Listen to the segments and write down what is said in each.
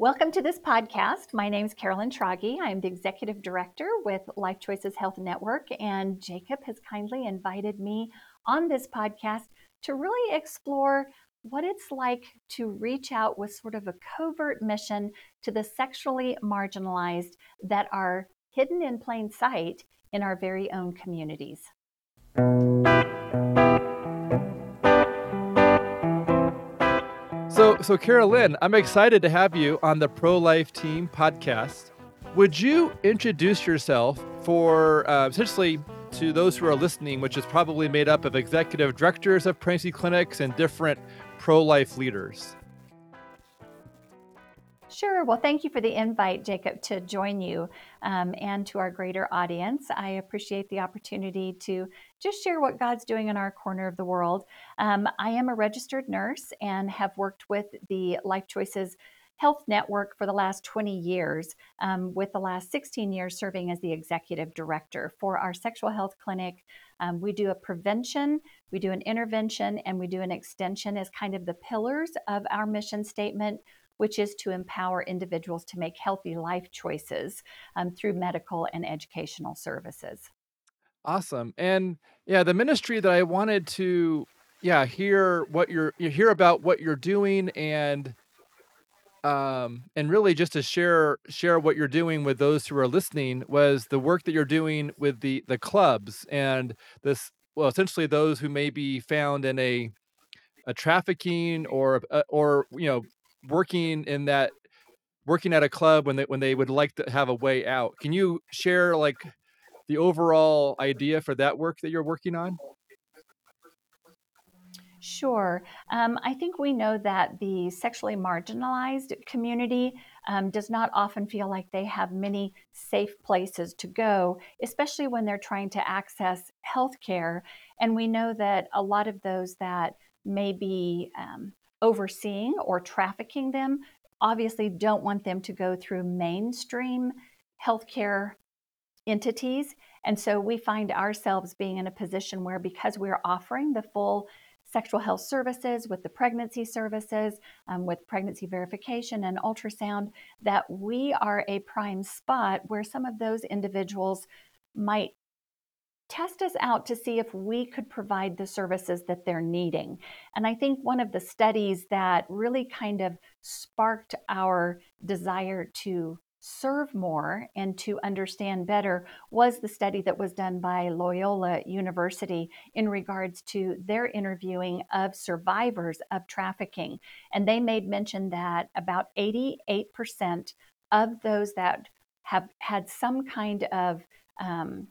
Welcome to this podcast. My name is Karolyn Schrage. I'm the executive director with Life Choices Health Network, and Jacob has kindly invited me on this podcast to really explore what it's like to reach out with sort of a covert mission to the sexually marginalized that are hidden in plain sight in our very own communities. So, so Karolyn, I'm excited to have you on the Pro Life Team podcast. Would you introduce yourself for uh, essentially to those who are listening, which is probably made up of executive directors of pregnancy clinics and different pro life leaders? Sure. Well, thank you for the invite, Jacob, to join you um, and to our greater audience. I appreciate the opportunity to just share what God's doing in our corner of the world. Um, I am a registered nurse and have worked with the Life Choices Health Network for the last 20 years, um, with the last 16 years serving as the executive director for our sexual health clinic. Um, we do a prevention, we do an intervention, and we do an extension as kind of the pillars of our mission statement which is to empower individuals to make healthy life choices um, through medical and educational services. Awesome. And yeah, the ministry that I wanted to yeah, hear what you're you hear about what you're doing and um and really just to share share what you're doing with those who are listening was the work that you're doing with the the clubs and this well essentially those who may be found in a a trafficking or or you know working in that working at a club when they when they would like to have a way out. Can you share like the overall idea for that work that you're working on? Sure. Um, I think we know that the sexually marginalized community um, does not often feel like they have many safe places to go, especially when they're trying to access health care. And we know that a lot of those that may be um, overseeing or trafficking them obviously don't want them to go through mainstream healthcare entities. And so we find ourselves being in a position where, because we're offering the full sexual health services with the pregnancy services, um, with pregnancy verification and ultrasound, that we are a prime spot where some of those individuals might test us out to see if we could provide the services that they're needing. And I think one of the studies that really kind of sparked our desire to serve more and to understand better was the study that was done by Loyola University in regards to their interviewing of survivors of trafficking. And they made mention that about 88% of those that have had some kind of um,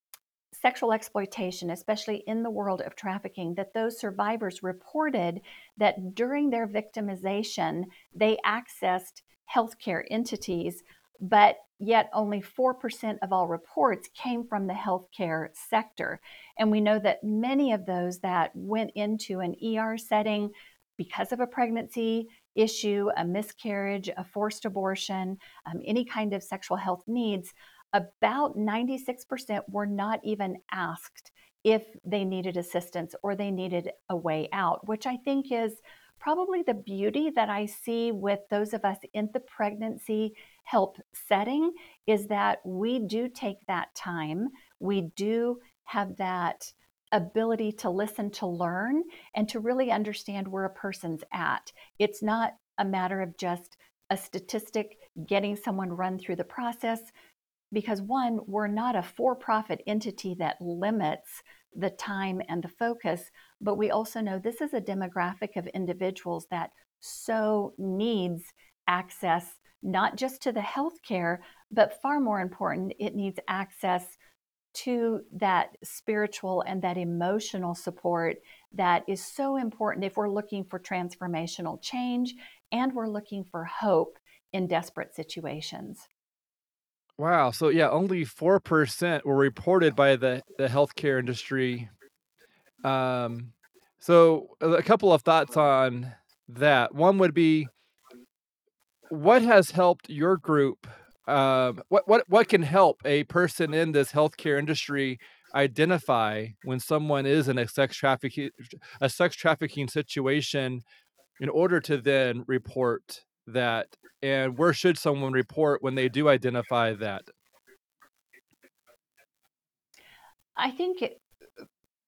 sexual exploitation, especially in the world of trafficking, that those survivors reported that during their victimization, they accessed healthcare entities, but yet only 4% of all reports came from the healthcare sector. And we know that many of those that went into an ER setting because of a pregnancy issue, a miscarriage, a forced abortion, um, any kind of sexual health needs, about 96% were not even asked if they needed assistance or they needed a way out, which I think is probably the beauty that I see with those of us in the pregnancy help setting is that we do take that time. We do have that ability to listen, to learn, and to really understand where a person's at. It's not a matter of just a statistic, getting someone run through the process, because one, we're not a for profit entity that limits the time and the focus, but we also know this is a demographic of individuals that so needs access not just to the healthcare, but far more important, it needs access to that spiritual and that emotional support that is so important if we're looking for transformational change and we're looking for hope in desperate situations. Wow. So yeah, only four percent were reported by the the healthcare industry. Um, so a couple of thoughts on that. One would be, what has helped your group? Um, what what what can help a person in this healthcare industry identify when someone is in a sex trafficking a sex trafficking situation, in order to then report that and where should someone report when they do identify that? I think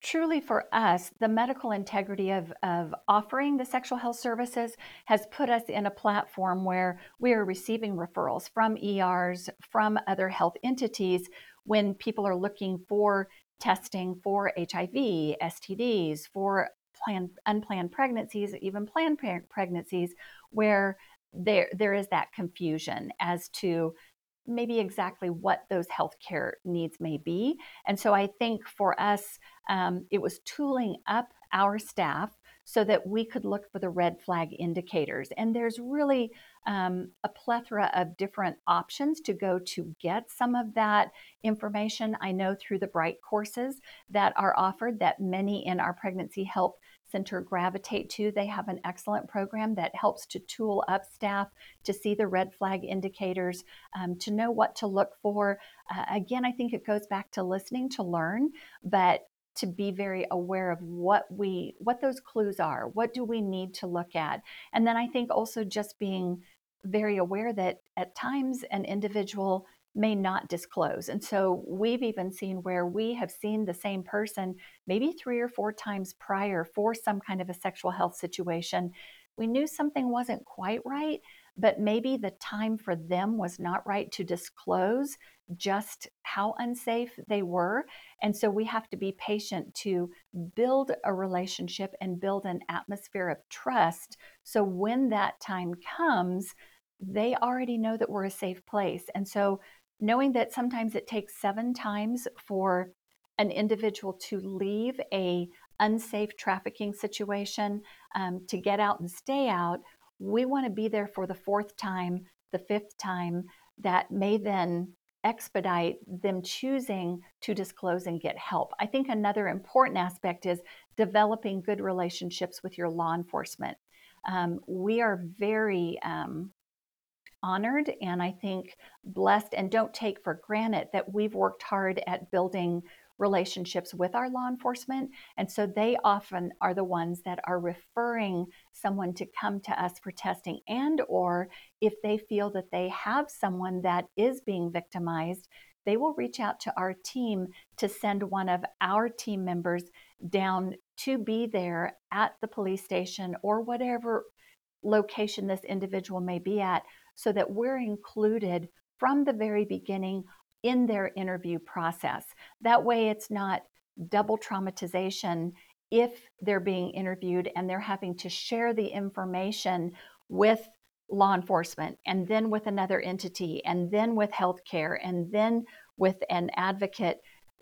truly for us, the medical integrity of, of offering the sexual health services has put us in a platform where we are receiving referrals from ERs, from other health entities when people are looking for testing for HIV, STDs, for planned, unplanned pregnancies, even planned pregnancies, where there, there is that confusion as to maybe exactly what those healthcare needs may be. And so I think for us, um, it was tooling up our staff so that we could look for the red flag indicators. And there's really um, a plethora of different options to go to get some of that information. I know through the Bright courses that are offered that many in our pregnancy help Center gravitate to. They have an excellent program that helps to tool up staff to see the red flag indicators, um, to know what to look for. Uh, again, I think it goes back to listening to learn, but to be very aware of what we what those clues are what do we need to look at and then i think also just being very aware that at times an individual may not disclose. And so we've even seen where we have seen the same person maybe three or four times prior for some kind of a sexual health situation. We knew something wasn't quite right, but maybe the time for them was not right to disclose just how unsafe they were. And so we have to be patient to build a relationship and build an atmosphere of trust. So when that time comes, they already know that we're a safe place. And so knowing that sometimes it takes seven times for an individual to leave a unsafe trafficking situation um, to get out and stay out we want to be there for the fourth time the fifth time that may then expedite them choosing to disclose and get help. I think another important aspect is developing good relationships with your law enforcement. Um, we are very um, honored and I think blessed and don't take for granted that we've worked hard at building relationships with our law enforcement. And so they often are the ones that are referring someone to come to us for testing and or if they feel that they have someone that is being victimized they will reach out to our team to send one of our team members down to be there at the police station or whatever location this individual may be at so that we're included from the very beginning in their interview process. That way, it's not double traumatization if they're being interviewed and they're having to share the information with law enforcement and then with another entity and then with healthcare and then with an advocate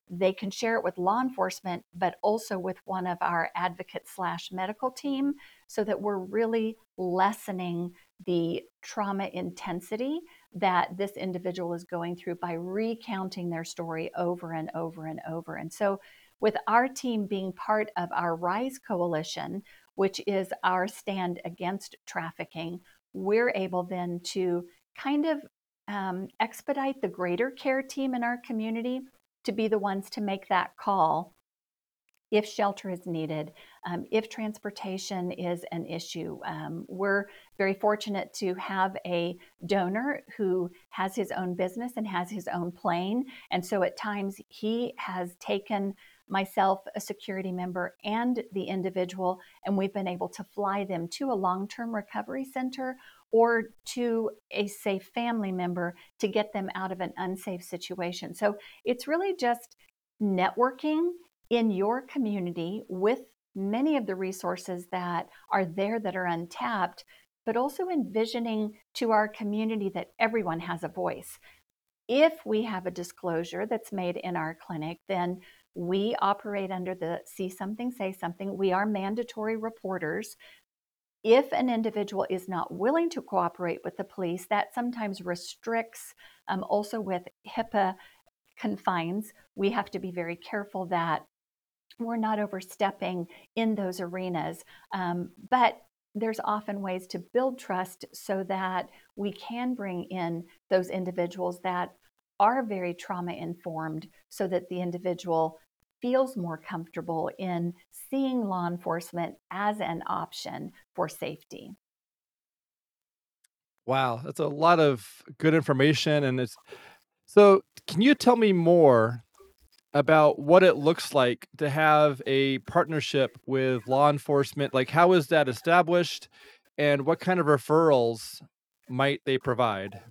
they can share it with law enforcement but also with one of our advocate slash medical team so that we're really lessening the trauma intensity that this individual is going through by recounting their story over and over and over. And so, with our team being part of our RISE coalition, which is our stand against trafficking, we're able then to kind of um, expedite the greater care team in our community to be the ones to make that call if shelter is needed, um, if transportation is an issue. Um, we're very fortunate to have a donor who has his own business and has his own plane. And so at times he has taken myself, a security member, and the individual, and we've been able to fly them to a long term recovery center or to a safe family member to get them out of an unsafe situation. So it's really just networking in your community with many of the resources that are there that are untapped, but also envisioning to our community that everyone has a voice. If we have a disclosure that's made in our clinic, then we operate under the see something, say something. We are mandatory reporters. If an individual is not willing to cooperate with the police, that sometimes restricts, um, also with HIPAA confines, we have to be very careful that we're not overstepping in those arenas. Um, but there's often ways to build trust so that we can bring in those individuals that are very trauma informed so that the individual feels more comfortable in seeing law enforcement as an option for safety. Wow, that's a lot of good information, and it's so can you tell me more about what it looks like to have a partnership with law enforcement? Like, how is that established, and what kind of referrals might they provide?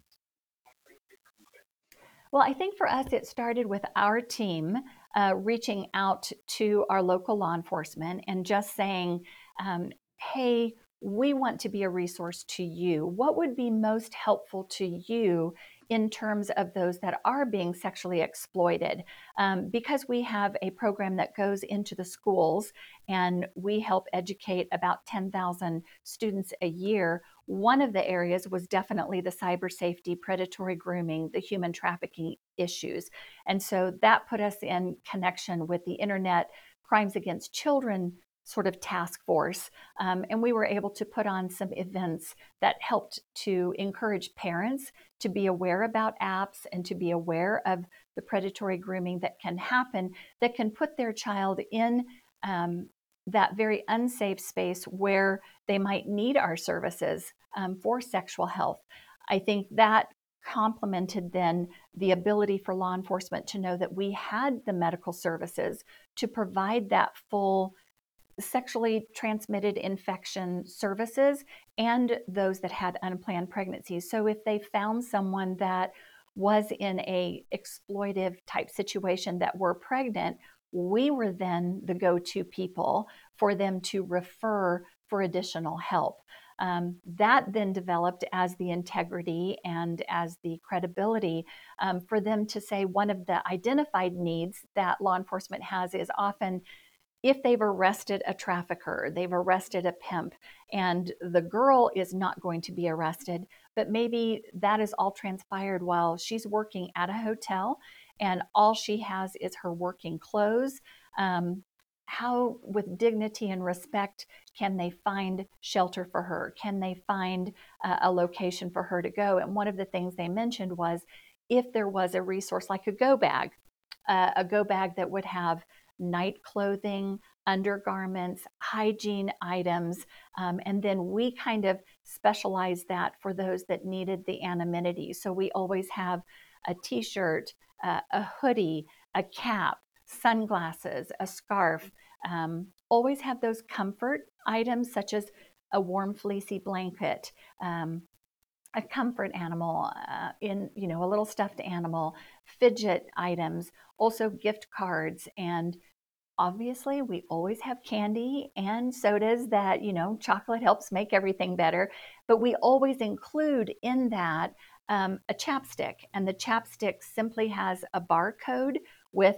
Well, I think for us, it started with our team uh, reaching out to our local law enforcement and just saying, um, hey, we want to be a resource to you. What would be most helpful to you in terms of those that are being sexually exploited? Um, because we have a program that goes into the schools and we help educate about 10,000 students a year. One of the areas was definitely the cyber safety, predatory grooming, the human trafficking issues. And so that put us in connection with the Internet Crimes Against Children sort of task force. Um, and we were able to put on some events that helped to encourage parents to be aware about apps and to be aware of the predatory grooming that can happen, that can put their child in um, that very unsafe space where they might need our services um, for sexual health. I think that complemented then the ability for law enforcement to know that we had the medical services to provide that full sexually transmitted infection services and those that had unplanned pregnancies. So if they found someone that was in a exploitive type situation that were pregnant, we were then the go-to people for them to refer for additional help. Um, that then developed as the integrity and as the credibility um, for them to say one of the identified needs that law enforcement has is often if they've arrested a trafficker, they've arrested a pimp, and the girl is not going to be arrested, but maybe that is all transpired while she's working at a hotel and all she has is her working clothes. Um, how, with dignity and respect, can they find shelter for her? Can they find uh, a location for her to go? And one of the things they mentioned was if there was a resource like a go bag, uh, a go bag that would have night clothing, undergarments, hygiene items, um, and then we kind of specialize that for those that needed the anonymity. So we always have a t shirt, uh, a hoodie, a cap, sunglasses, a scarf. Um, always have those comfort items such as a warm fleecy blanket, um, a comfort animal uh, in you know a little stuffed animal fidget items also gift cards and obviously we always have candy and sodas that you know chocolate helps make everything better but we always include in that um, a chapstick and the chapstick simply has a barcode with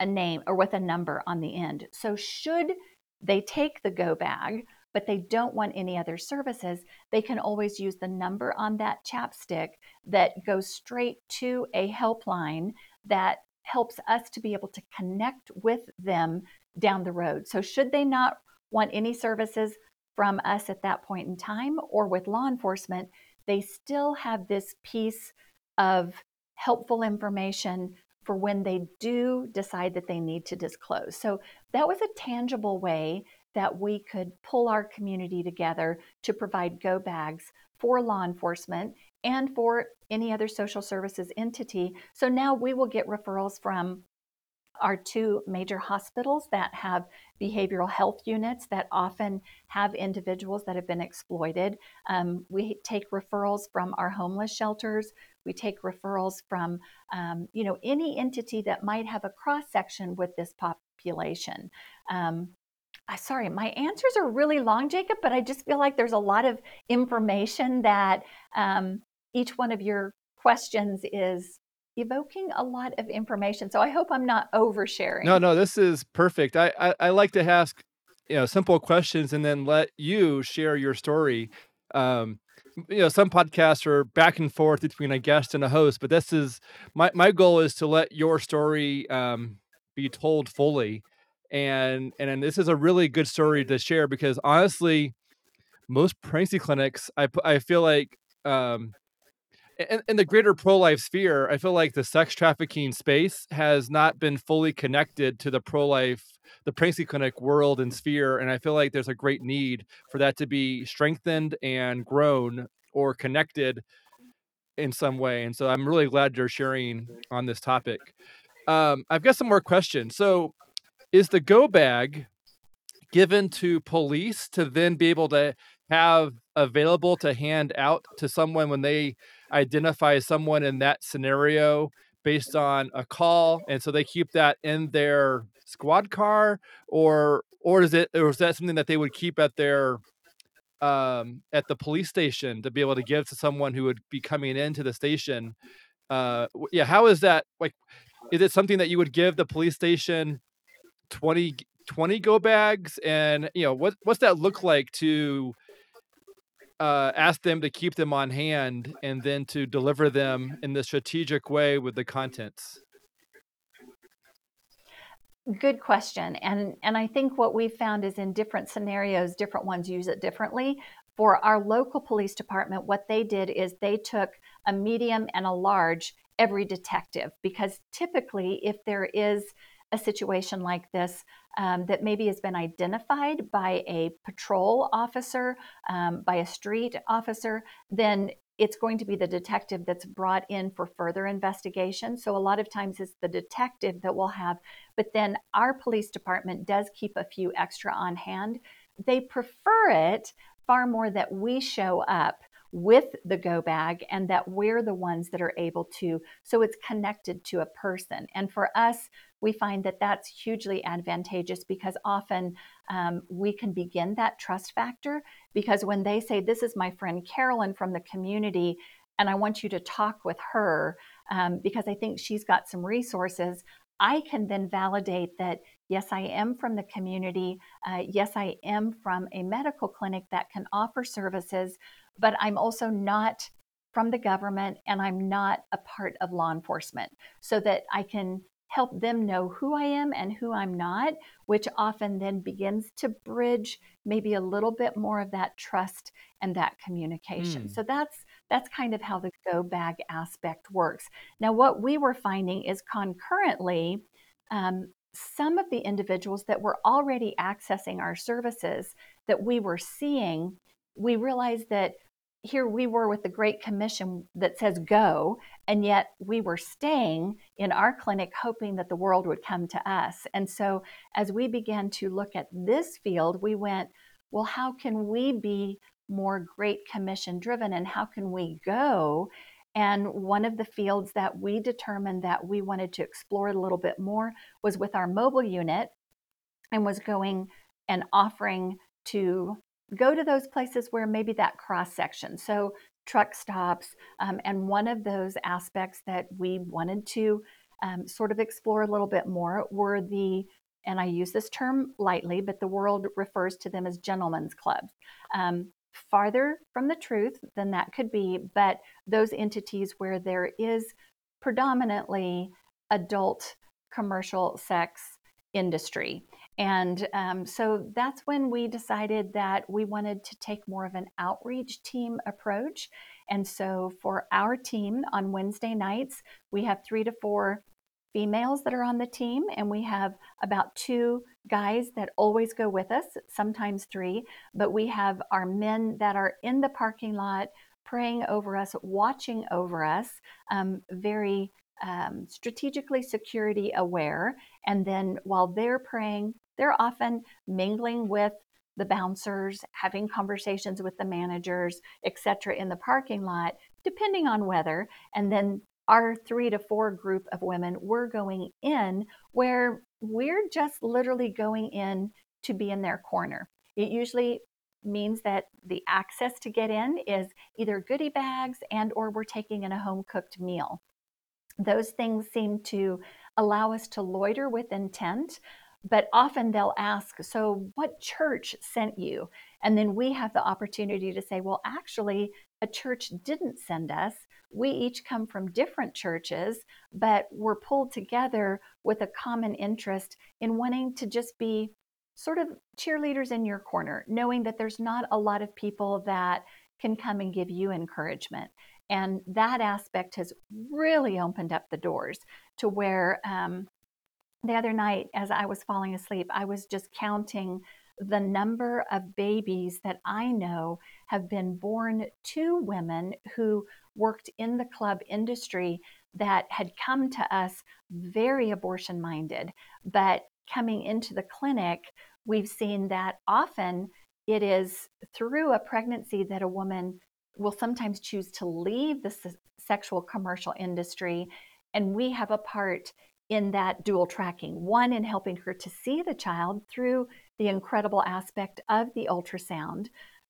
a name or with a number on the end. So should they take the go bag but they don't want any other services they can always use the number on that chapstick that goes straight to a helpline that helps us to be able to connect with them down the road. So, should they not want any services from us at that point in time or with law enforcement, they still have this piece of helpful information for when they do decide that they need to disclose. So, that was a tangible way that we could pull our community together to provide go bags for law enforcement and for any other social services entity. So now we will get referrals from our two major hospitals that have behavioral health units that often have individuals that have been exploited. Um, we take referrals from our homeless shelters. We take referrals from, um, you know, any entity that might have a cross section with this population. Um, I, sorry, my answers are really long, Jacob, but I just feel like there's a lot of information that um, each one of your questions is evoking a lot of information. So I hope I'm not oversharing. No, no, this is perfect. I, I, I like to ask, you know, simple questions and then let you share your story. Um, you know, some podcasts are back and forth between a guest and a host, but this is my, my goal is to let your story um, be told fully. And, and this is a really good story to share because honestly, most pregnancy clinics, I, I feel like um, in, in the greater pro-life sphere, I feel like the sex trafficking space has not been fully connected to the pro-life, the pregnancy clinic world and sphere, and I feel like there's a great need for that to be strengthened and grown or connected in some way. And so I'm really glad you're sharing on this topic. Um, I've got some more questions. So, is the go bag given to police to then be able to have available to hand out to someone when they identify someone in that scenario based on a call and so they keep that in their squad car or or is it or is that something that they would keep at their um at the police station to be able to give to someone who would be coming into the station? Uh yeah how is that like is it something that you would give the police station 20 20 go bags and you know what what's that look like to uh, ask them to keep them on hand and then to deliver them in the strategic way with the contents? Good question and and i think what we've found is in different scenarios different ones use it differently. For our local police department what they did is they took a medium and a large every detective because typically if there is a situation like this um, that maybe has been identified by a patrol officer, um, by a street officer, then it's going to be the detective that's brought in for further investigation. So, a lot of times it's the detective that will have, but then our police department does keep a few extra on hand. They prefer it far more that we show up with the go bag and that we're the ones that are able to so it's connected to a person and for us we find that that's hugely advantageous because often um, we can begin that trust factor because when they say, This is my friend Karolyn from the community, and I want you to talk with her um, because I think she's got some resources. I can then validate that, yes, I am from the community. Uh, yes, I am from a medical clinic that can offer services, but I'm also not from the government and I'm not a part of law enforcement so that I can help them know who I am and who I'm not, which often then begins to bridge maybe a little bit more of that trust and that communication. Mm. So that's that's kind of how the go bag aspect works. Now, what we were finding is concurrently, um, some of the individuals that were already accessing our services that we were seeing, we realized that here we were with the Great Commission that says go, and yet we were staying in our clinic hoping that the world would come to us. And so as we began to look at this field, we went, well, how can we be more Great Commission driven and how can we go? And one of the fields that we determined that we wanted to explore a little bit more was with our mobile unit and was going and offering to go to those places where maybe that cross section. So truck stops, um, and one of those aspects that we wanted to um, sort of explore a little bit more were the and I use this term lightly, but the world refers to them as gentlemen's clubs. Um, farther from the truth than that could be, but those entities where there is predominantly adult commercial sex industry. And um, so that's when we decided that we wanted to take more of an outreach team approach. And so for our team on Wednesday nights, we have three to four females that are on the team, and we have about two guys that always go with us, sometimes three. But we have our men that are in the parking lot praying over us, watching over us, um, very um, strategically security aware. And then while they're praying, they're often mingling with the bouncers, having conversations with the managers, etc., in the parking lot, depending on weather. And then our three to four group of women, we're going in where we're just literally going in to be in their corner. It usually means that the access to get in is either goodie bags and or we're taking in a home cooked meal those things seem to allow us to loiter with intent but often they'll ask, So, what church sent you? And then we have the opportunity to say, Well, actually, a church didn't send us. We each come from different churches, but we're pulled together with a common interest in wanting to just be sort of cheerleaders in your corner, knowing that there's not a lot of people that can come and give you encouragement. And that aspect has really opened up the doors to where um, the other night, as I was falling asleep, I was just counting the number of babies that I know have been born to women who worked in the club industry that had come to us very abortion minded. But coming into the clinic, we've seen that often it is through a pregnancy that a woman will sometimes choose to leave the sexual commercial industry. And we have a part in that dual tracking. One, in helping her to see the child through the incredible aspect of the ultrasound,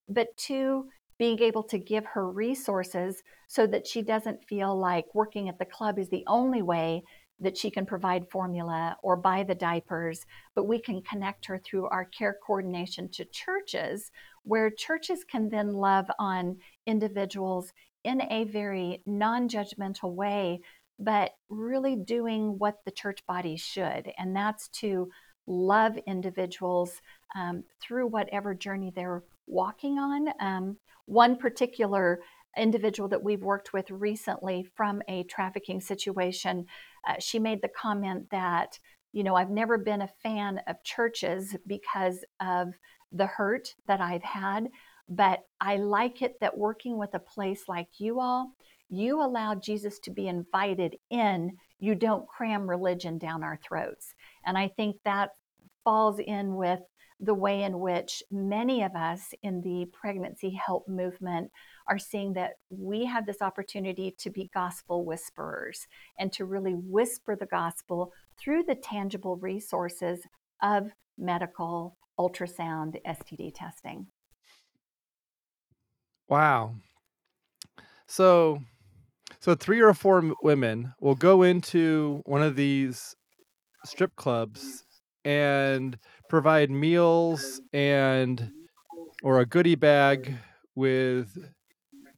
but two, being able to give her resources so that she doesn't feel like working at the club is the only way that she can provide formula or buy the diapers, but we can connect her through our care coordination to churches, where churches can then love on individuals in a very non judgmental way, but really doing what the church body should. And that's to love individuals um, through whatever journey they're walking on. Um, one particular individual that we've worked with recently from a trafficking situation, uh, she made the comment that, you know, I've never been a fan of churches because of the hurt that I've had, but I like it that working with a place like you all, you allow Jesus to be invited in. You don't cram religion down our throats. And I think that falls in with the way in which many of us in the pregnancy help movement are seeing that we have this opportunity to be gospel whisperers and to really whisper the gospel through the tangible resources of medical ultrasound STD testing. Wow. So so three or four women will go into one of these strip clubs and provide meals and or a goodie bag with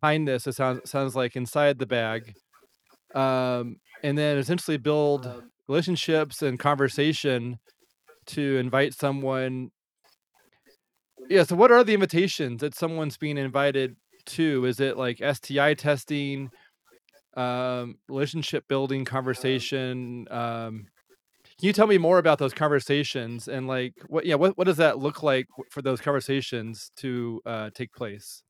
kindness it sounds sounds like inside the bag. Um, and then essentially build relationships and conversation to invite someone yeah so what are the invitations that someone's being invited to? Is it like sti testing um, relationship building conversation um, can you tell me more about those conversations and like what yeah what, what does that look like for those conversations to uh, take place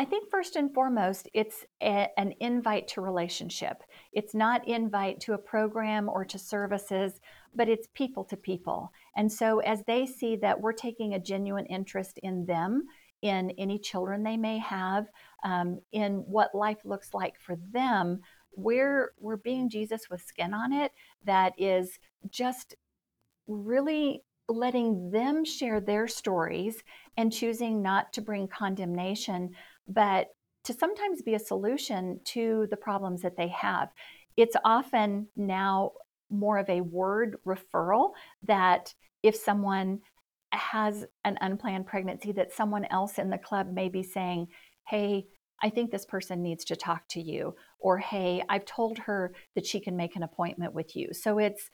I think first and foremost, it's a, an invite to relationship. It's not invite to a program or to services, but it's people to people. And so as they see that we're taking a genuine interest in them, in any children they may have, um, in what life looks like for them, we're we're being Jesus with skin on it. That is just really letting them share their stories and choosing not to bring condemnation but to sometimes be a solution to the problems that they have. It's often now more of a word referral that if someone has an unplanned pregnancy, that someone else in the club may be saying, Hey, I think this person needs to talk to you, or Hey, I've told her that she can make an appointment with you. So it's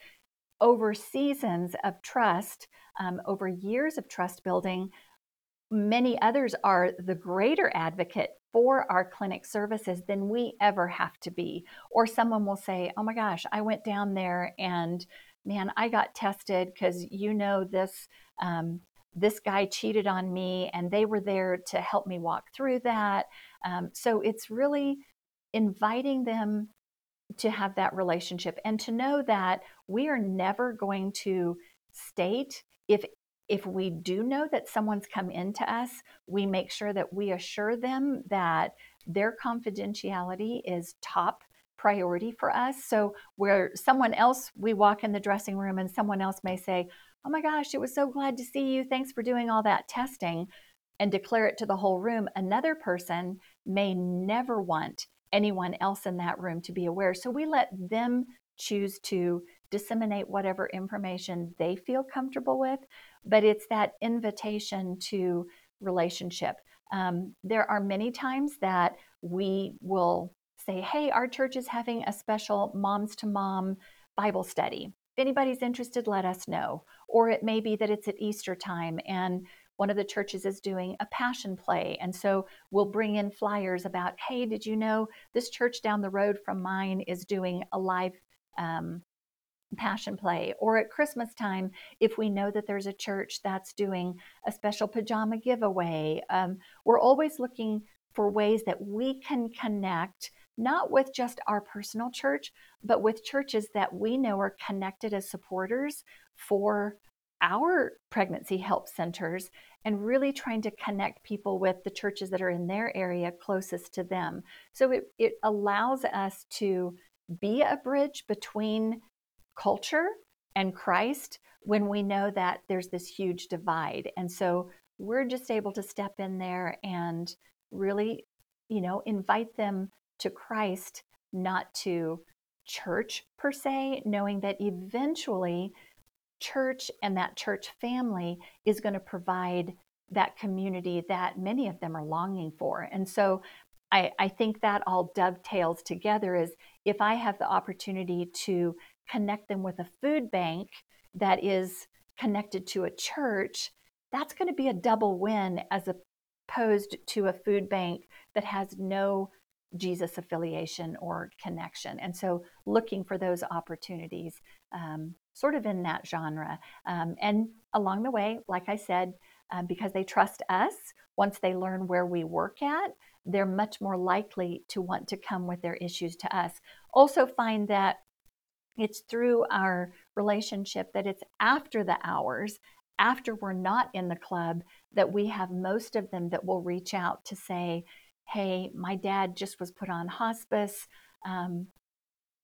over seasons of trust, um, over years of trust building, many others are the greater advocate for our clinic services than we ever have to be. Or someone will say, Oh my gosh, I went down there and man, I got tested because you know this. Um, this guy cheated on me, and they were there to help me walk through that. Um, so it's really inviting them to have that relationship and to know that we are never going to state if if we do know that someone's come into us, we make sure that we assure them that their confidentiality is top priority for us. So, where someone else, we walk in the dressing room and someone else may say, Oh my gosh, it was so glad to see you. Thanks for doing all that testing, and declare it to the whole room. Another person may never want anyone else in that room to be aware. So, we let them choose to disseminate whatever information they feel comfortable with but it's that invitation to relationship. Um, there are many times that we will say, Hey, our church is having a special moms to mom Bible study. If anybody's interested, let us know. Or it may be that it's at Easter time and one of the churches is doing a passion play. And so we'll bring in flyers about, hey, did you know this church down the road from mine is doing a live um, passion play or at christmas time if we know that there's a church that's doing a special pajama giveaway um, we're always looking for ways that we can connect not with just our personal church but with churches that we know are connected as supporters for our pregnancy help centers and really trying to connect people with the churches that are in their area closest to them so it, it allows us to be a bridge between culture and Christ when we know that there's this huge divide. And so we're just able to step in there and really, you know, invite them to Christ, not to church per se, knowing that eventually church and that church family is going to provide that community that many of them are longing for. And so I, I think that all dovetails together is if I have the opportunity to connect them with a food bank that is connected to a church, that's going to be a double win as opposed to a food bank that has no Jesus affiliation or connection. And so looking for those opportunities, um, sort of in that genre. Um, and along the way, like I said, um, because they trust us, once they learn where we work at, they're much more likely to want to come with their issues to us. Also, find that it's through our relationship that it's after the hours, after we're not in the club, that we have most of them that will reach out to say, Hey, my dad just was put on hospice. Um,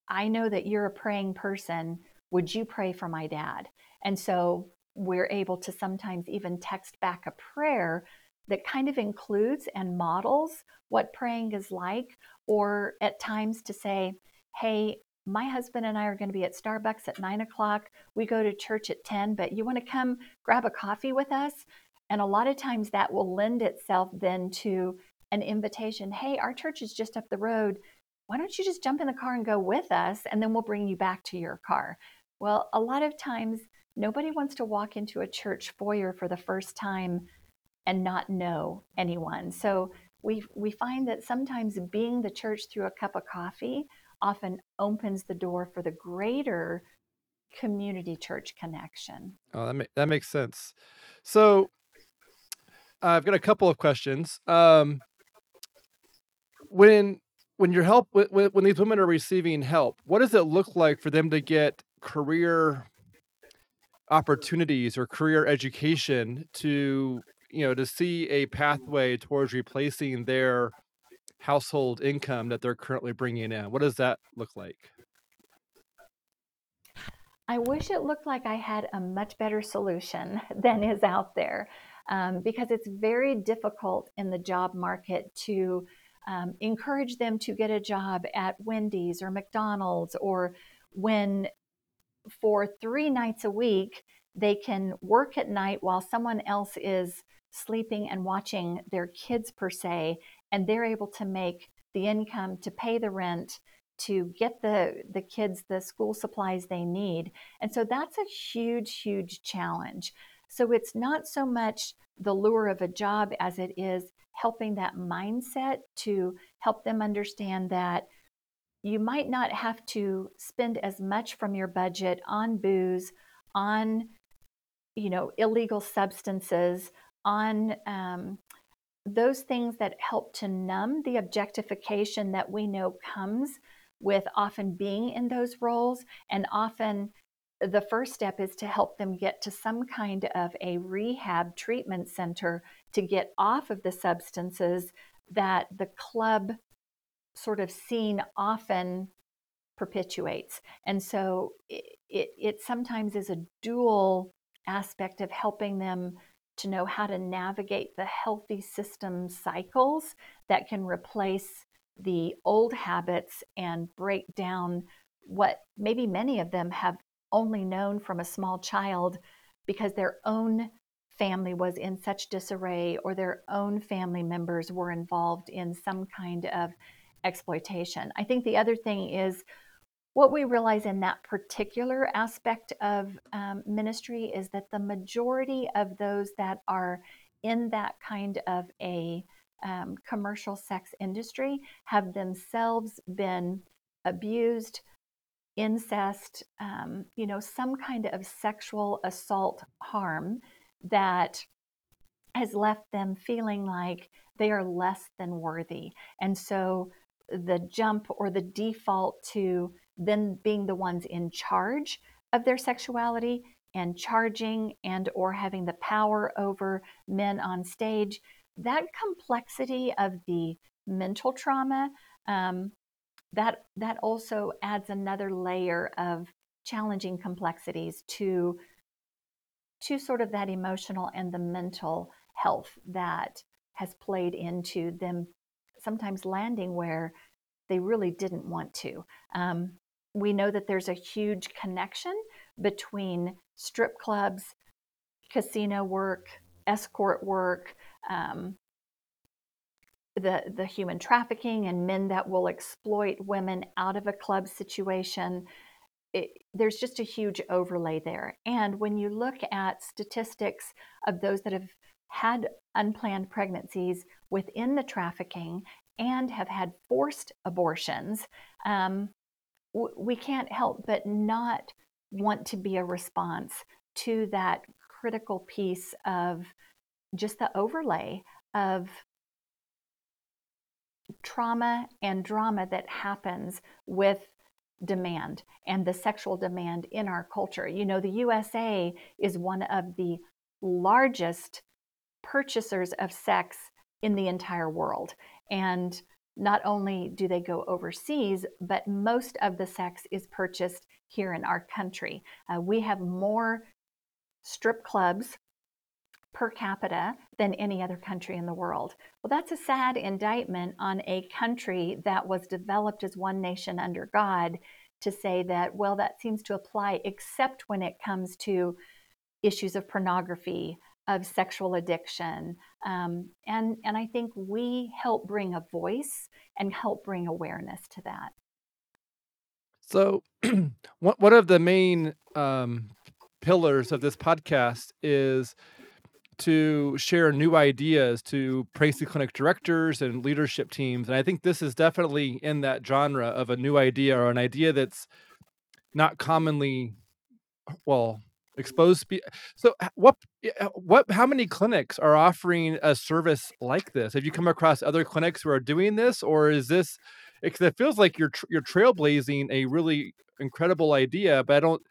I know that you're a praying person. Would you pray for my dad? And so we're able to sometimes even text back a prayer that kind of includes and models what praying is like, or at times to say, Hey, my husband and I are going to be at Starbucks at nine o'clock. We go to church at 10, but you want to come grab a coffee with us? And a lot of times that will lend itself then to an invitation Hey, our church is just up the road. Why don't you just jump in the car and go with us? And then we'll bring you back to your car. Well, a lot of times nobody wants to walk into a church foyer for the first time and not know anyone. So we, we find that sometimes being the church through a cup of coffee often opens the door for the greater community church connection. Oh, that, ma- that makes sense. So uh, I've got a couple of questions. Um, when when your help when, when these women are receiving help, what does it look like for them to get career opportunities or career education to you know to see a pathway towards replacing their household income that they're currently bringing in? What does that look like? I wish it looked like I had a much better solution than is out there um, because it's very difficult in the job market to um, encourage them to get a job at Wendy's or McDonald's or when for three nights a week they can work at night while someone else is sleeping and watching their kids per se and they're able to make the income to pay the rent to get the the kids the school supplies they need. And so that's a huge huge challenge. So it's not so much the lure of a job as it is helping that mindset to help them understand that you might not have to spend as much from your budget on booze on you know illegal substances on um, those things that help to numb the objectification that we know comes with often being in those roles. And often the first step is to help them get to some kind of a rehab treatment center to get off of the substances that the club sort of scene often perpetuates. And so it, it, it sometimes is a dual aspect of helping them to know how to navigate the healthy system cycles that can replace the old habits and break down what maybe many of them have only known from a small child because their own family was in such disarray or their own family members were involved in some kind of exploitation. I think the other thing is what we realize in that particular aspect of um, ministry is that the majority of those that are in that kind of a um, commercial sex industry have themselves been abused, incest, um, you know, some kind of sexual assault harm that has left them feeling like they are less than worthy. And so the jump or the default to then being the ones in charge of their sexuality and charging and or having the power over men on stage that complexity of the mental trauma um, that that also adds another layer of challenging complexities to to sort of that emotional and the mental health that has played into them sometimes landing where they really didn't want to. Um, we know that there's a huge connection between strip clubs, casino work, escort work, um, the the human trafficking and men that will exploit women out of a club situation. It, there's just a huge overlay there. And when you look at statistics of those that have had unplanned pregnancies within the trafficking and have had forced abortions, um, w- we can't help but not want to be a response to that critical piece of just the overlay of trauma and drama that happens with demand and the sexual demand in our culture. You know, the USA is one of the largest purchasers of sex in the entire world. And not only do they go overseas, but most of the sex is purchased here in our country. Uh, we have more strip clubs per capita than any other country in the world. Well, that's a sad indictment on a country that was developed as one nation under God to say that, well, that seems to apply except when it comes to issues of pornography, of sexual addiction. Um, and, and I think we help bring a voice and help bring awareness to that. So, one of the main um, pillars of this podcast is to share new ideas to pregnancy clinic directors and leadership teams. And I think this is definitely in that genre of a new idea or an idea that's not commonly well exposed. So what eh, eh, what how many clinics are offering a service like this? Have you come across other clinics who are doing this or is this because it feels like you're you're trailblazing a really incredible idea, but I don't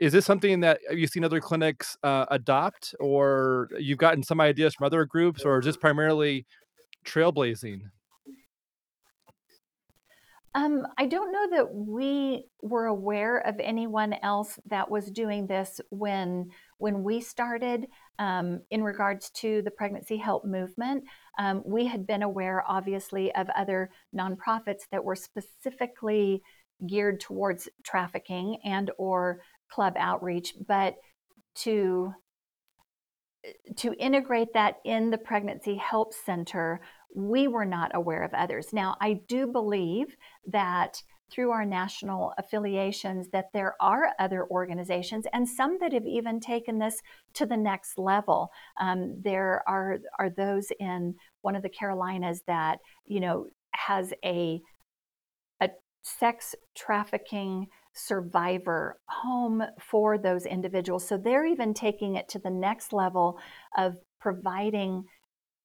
is this something that you've seen other clinics uh, adopt, or you've gotten some ideas from other groups, or is this primarily trailblazing? Um, I don't know that we were aware of anyone else that was doing this when when we started. Um, in regards to the pregnancy help movement, um, we had been aware, obviously, of other nonprofits that were specifically geared towards trafficking and or club outreach, but to to integrate that in the pregnancy help center we were not aware of others. Now i do believe that through our national affiliations that there are other organizations and some that have even taken this to the next level. Um, there are are those in one of the carolinas that you know has a a sex trafficking survivor home for those individuals. So they're even taking it to the next level of providing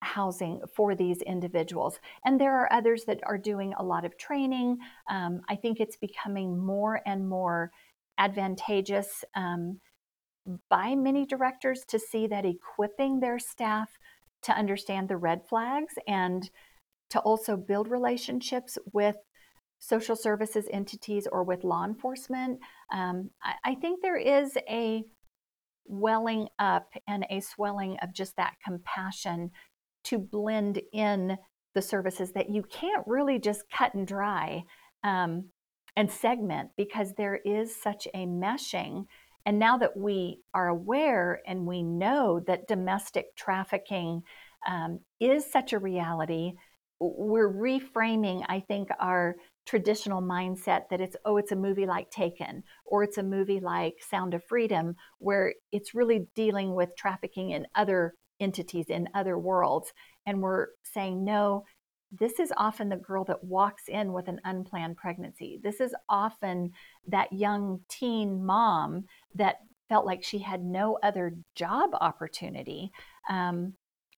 housing for these individuals. And there are others that are doing a lot of training. Um, I think it's becoming more and more advantageous um, by many directors to see that equipping their staff to understand the red flags and to also build relationships with social services entities or with law enforcement. Um, I, I think there is a welling up and a swelling of just that compassion to blend in the services that you can't really just cut and dry um, and segment because there is such a meshing. And now that we are aware and we know that domestic trafficking um, is such a reality, we're reframing, I think, our traditional mindset that it's, oh, it's a movie like Taken or it's a movie like Sound of Freedom, where it's really dealing with trafficking in other entities in other worlds. And we're saying, no, this is often the girl that walks in with an unplanned pregnancy. This is often that young teen mom that felt like she had no other job opportunity. Um,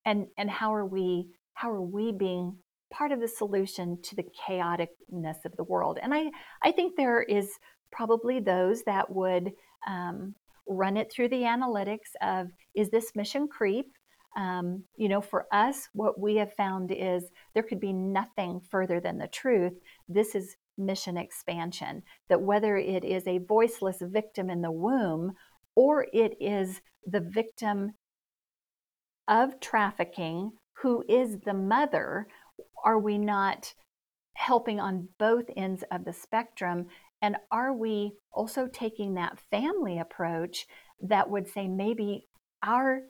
and and how are we how are we being part of the solution to the chaoticness of the world? And I I think there is probably those that would um, run it through the analytics of is this mission creep? Um, you know, for us, what we have found is there could be nothing further than the truth. This is mission expansion. That whether it is a voiceless victim in the womb or it is the victim of trafficking who is the mother, are we not helping on both ends of the spectrum? And are we also taking that family approach that would say maybe our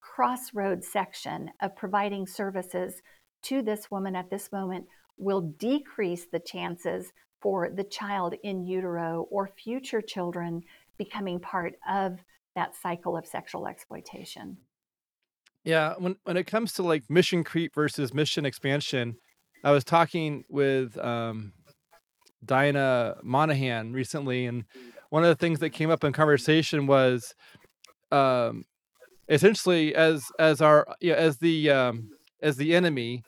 crossroad section of providing services to this woman at this moment will decrease the chances for the child in utero or future children becoming part of that cycle of sexual exploitation. Yeah, when when it comes to like mission creep versus mission expansion, I was talking with um, Diana Monahan recently, and one of the things that came up in conversation was um, essentially as as our yeah, as the um, as the enemy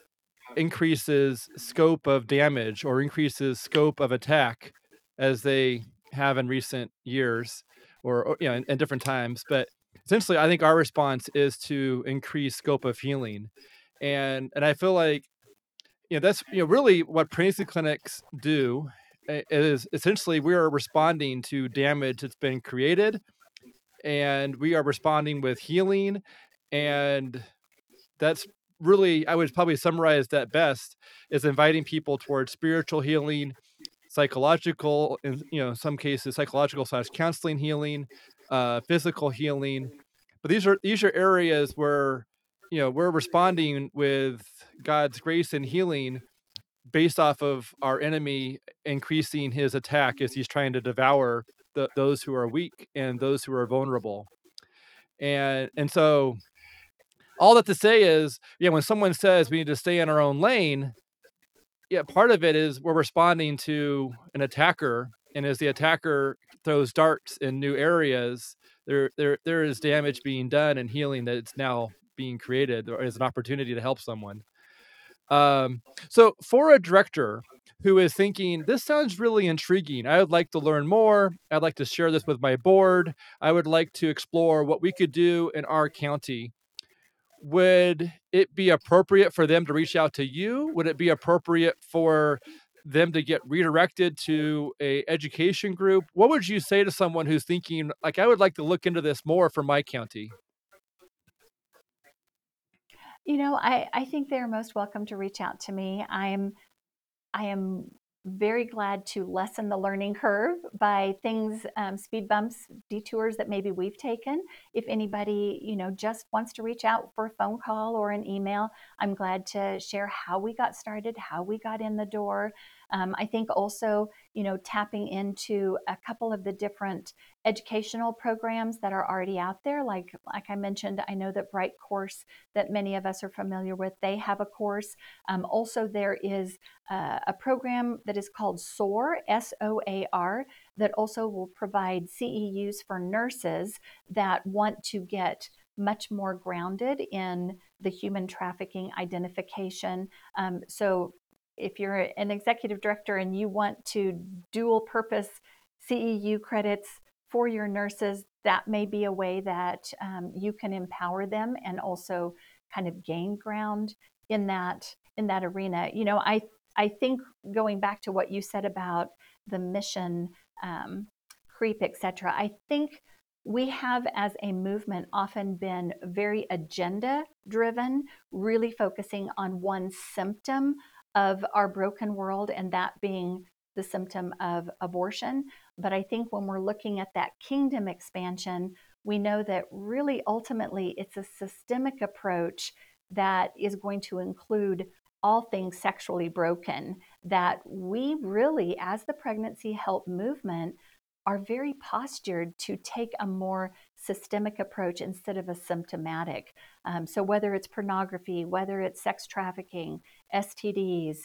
increases scope of damage or increases scope of attack as they have in recent years or, or you know in, in different times but essentially i think our response is to increase scope of healing and and i feel like you know that's you know really what pregnancy clinics do eh, is essentially we are responding to damage that's been created and we are responding with healing and that's really i would probably summarize that best is inviting people towards spiritual healing psychological in you know some cases psychological slash counseling healing uh, physical healing. But these are these are areas where you know we're responding with god's grace and healing based off of our enemy increasing his attack as he's trying to devour the, those who are weak and those who are vulnerable. And and so all that to say is yeah when someone says we need to stay in our own lane yeah part of it is we're responding to an attacker and as the attacker throws darts in new areas there there there is damage being done and healing that it's now being created is an opportunity to help someone um so for a director who is thinking, this sounds really intriguing. I would like to learn more. I'd like to share this with my board. I would like to explore what we could do in our county. Would it be appropriate for them to reach out to you? Would it be appropriate for them to get redirected to a education group? What would you say to someone who's thinking like I would like to look into this more for my county? You know, I, I think they're most welcome to reach out to me. I'm I am very glad to lessen the learning curve by things, um, speed bumps, detours that maybe we've taken. If anybody, you know, just wants to reach out for a phone call or an email, I'm glad to share how we got started, how we got in the door, um, I think also, you know, tapping into a couple of the different educational programs that are already out there. Like, like I mentioned, I know that BrightCourse, that many of us are familiar with, they have a course. Um, also, there is uh, a program that is called SOAR, S O A R, that also will provide CEUs for nurses that want to get much more grounded in the human trafficking identification. Um, so if you're an executive director and you want to dual purpose CEU credits for your nurses, that may be a way that um, you can empower them and also kind of gain ground in that in that arena. You know, I I think going back to what you said about the mission um, creep, etc. I think we have as a movement often been very agenda driven, really focusing on one symptom of our broken world, and that being the symptom of abortion. But I think when we're looking at that kingdom expansion, we know that really ultimately it's a systemic approach that is going to include all things sexually broken. That we really, as the pregnancy help movement, are very postured to take a more systemic approach instead of a symptomatic. Um, so whether it's pornography, whether it's sex trafficking, STDs,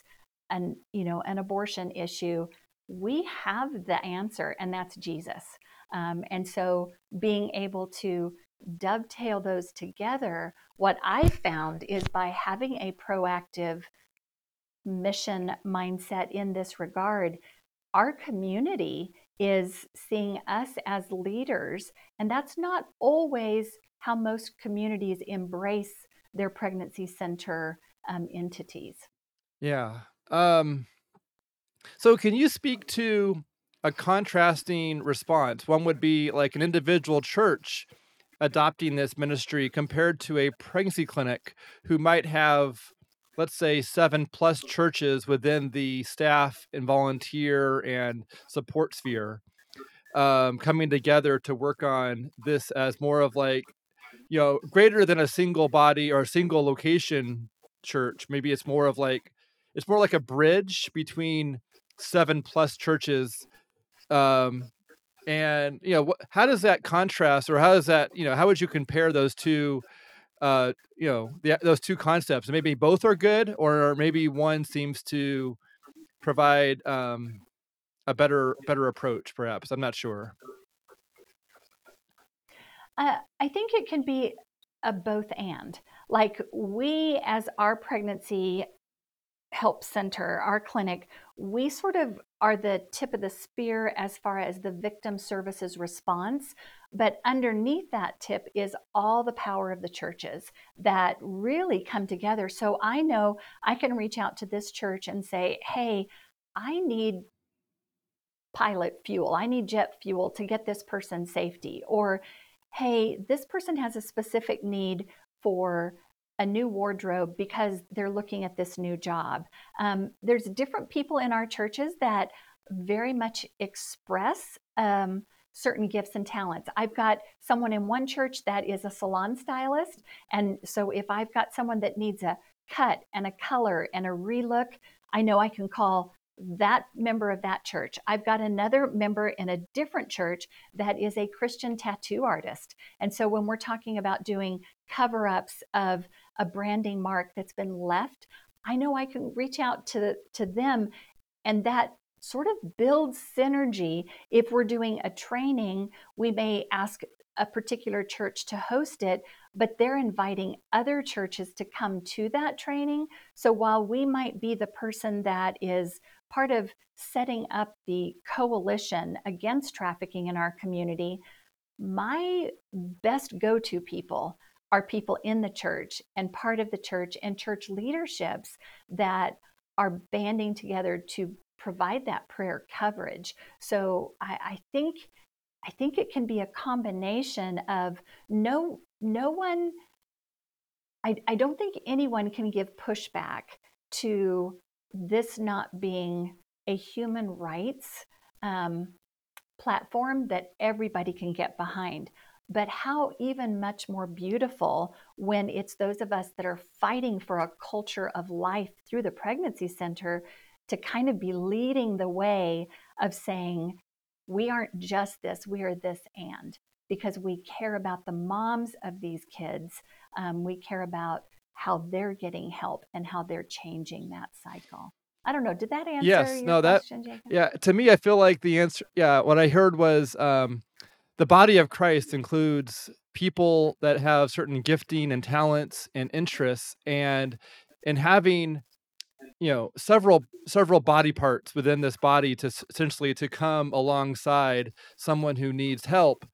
and you know an abortion issue, we have the answer, and that's Jesus. Um, and so being able to dovetail those together, what I found is by having a proactive mission mindset in this regard, our community is seeing us as leaders. And that's not always how most communities embrace their pregnancy center um, entities. Yeah. Um, so, can you speak to a contrasting response? One would be like an individual church adopting this ministry compared to a pregnancy clinic who might have let's say seven plus churches within the staff and volunteer and support sphere um, coming together to work on this as more of like you know greater than a single body or a single location church. Maybe it's more of like it's more like a bridge between seven plus churches um and you know wh- how does that contrast or how does that you know how would you compare those two uh you know the, those two concepts maybe both are good or maybe one seems to provide um a better better approach perhaps i'm not sure. Uh, i think it can be a both and. Like we as our pregnancy help center our clinic we sort of are the tip of the spear as far as the victim services response but underneath that tip is all the power of the churches that really come together. So I know I can reach out to this church and say, hey, I need pilot fuel. I need jet fuel to get this person safety. Or, hey, this person has a specific need for a new wardrobe because they're looking at this new job. Um, there's different people in our churches that very much express um, certain gifts and talents. I've got someone in one church that is a salon stylist. And so if I've got someone that needs a cut and a color and a relook, I know I can call that member of that church. I've got another member in a different church that is a Christian tattoo artist. And so when we're talking about doing cover ups of a branding mark that's been left, I know I can reach out to, to them and that sort of builds synergy. If we're doing a training, we may ask a particular church to host it, but they're inviting other churches to come to that training. So while we might be the person that is part of setting up the coalition against trafficking in our community, my best go to people are people in the church and part of the church and church leaderships that are banding together to provide that prayer coverage. So I, I think I think it can be a combination of no no one I, I don't think anyone can give pushback to this not being a human rights um, platform that everybody can get behind. But how even much more beautiful when it's those of us that are fighting for a culture of life through the pregnancy center to kind of be leading the way of saying, we aren't just this, we are this and, because we care about the moms of these kids. Um, we care about how they're getting help and how they're changing that cycle. I don't know. Did that answer yes, no, question, that? Yeah, to me, I feel like the answer, yeah, what I heard was um, the body of Christ includes people that have certain gifting and talents and interests, and and having you know several several body parts within this body to essentially to come alongside someone who needs help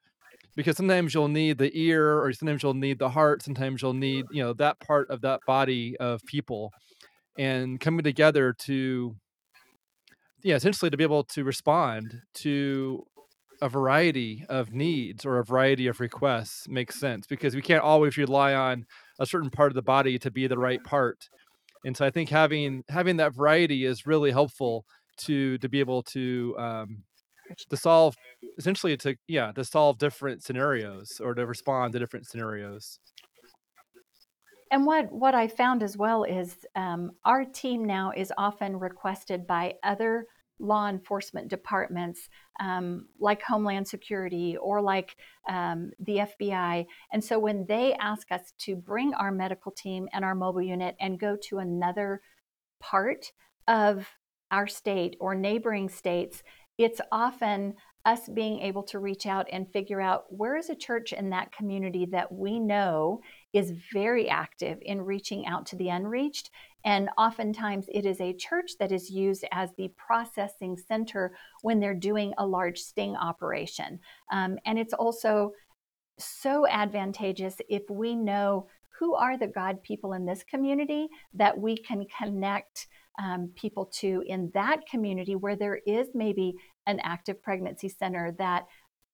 because sometimes you'll need the ear or sometimes you'll need the heart sometimes you'll need you know that part of that body of people and coming together to yeah essentially to be able to respond to a variety of needs or a variety of requests makes sense because we can't always rely on a certain part of the body to be the right part and so I think having having that variety is really helpful to to be able to um, to solve essentially to yeah to solve different scenarios or to respond to different scenarios. And what what I found as well is um, our team now is often requested by other law enforcement departments um, like Homeland Security or like um, the FBI. And so when they ask us to bring our medical team and our mobile unit and go to another part of our state or neighboring states, it's often us being able to reach out and figure out where is a church in that community that we know is very active in reaching out to the unreached. And oftentimes it is a church that is used as the processing center when they're doing a large sting operation. Um, and it's also so advantageous if we know who are the God people in this community that we can connect um, people to in that community where there is maybe an active pregnancy center that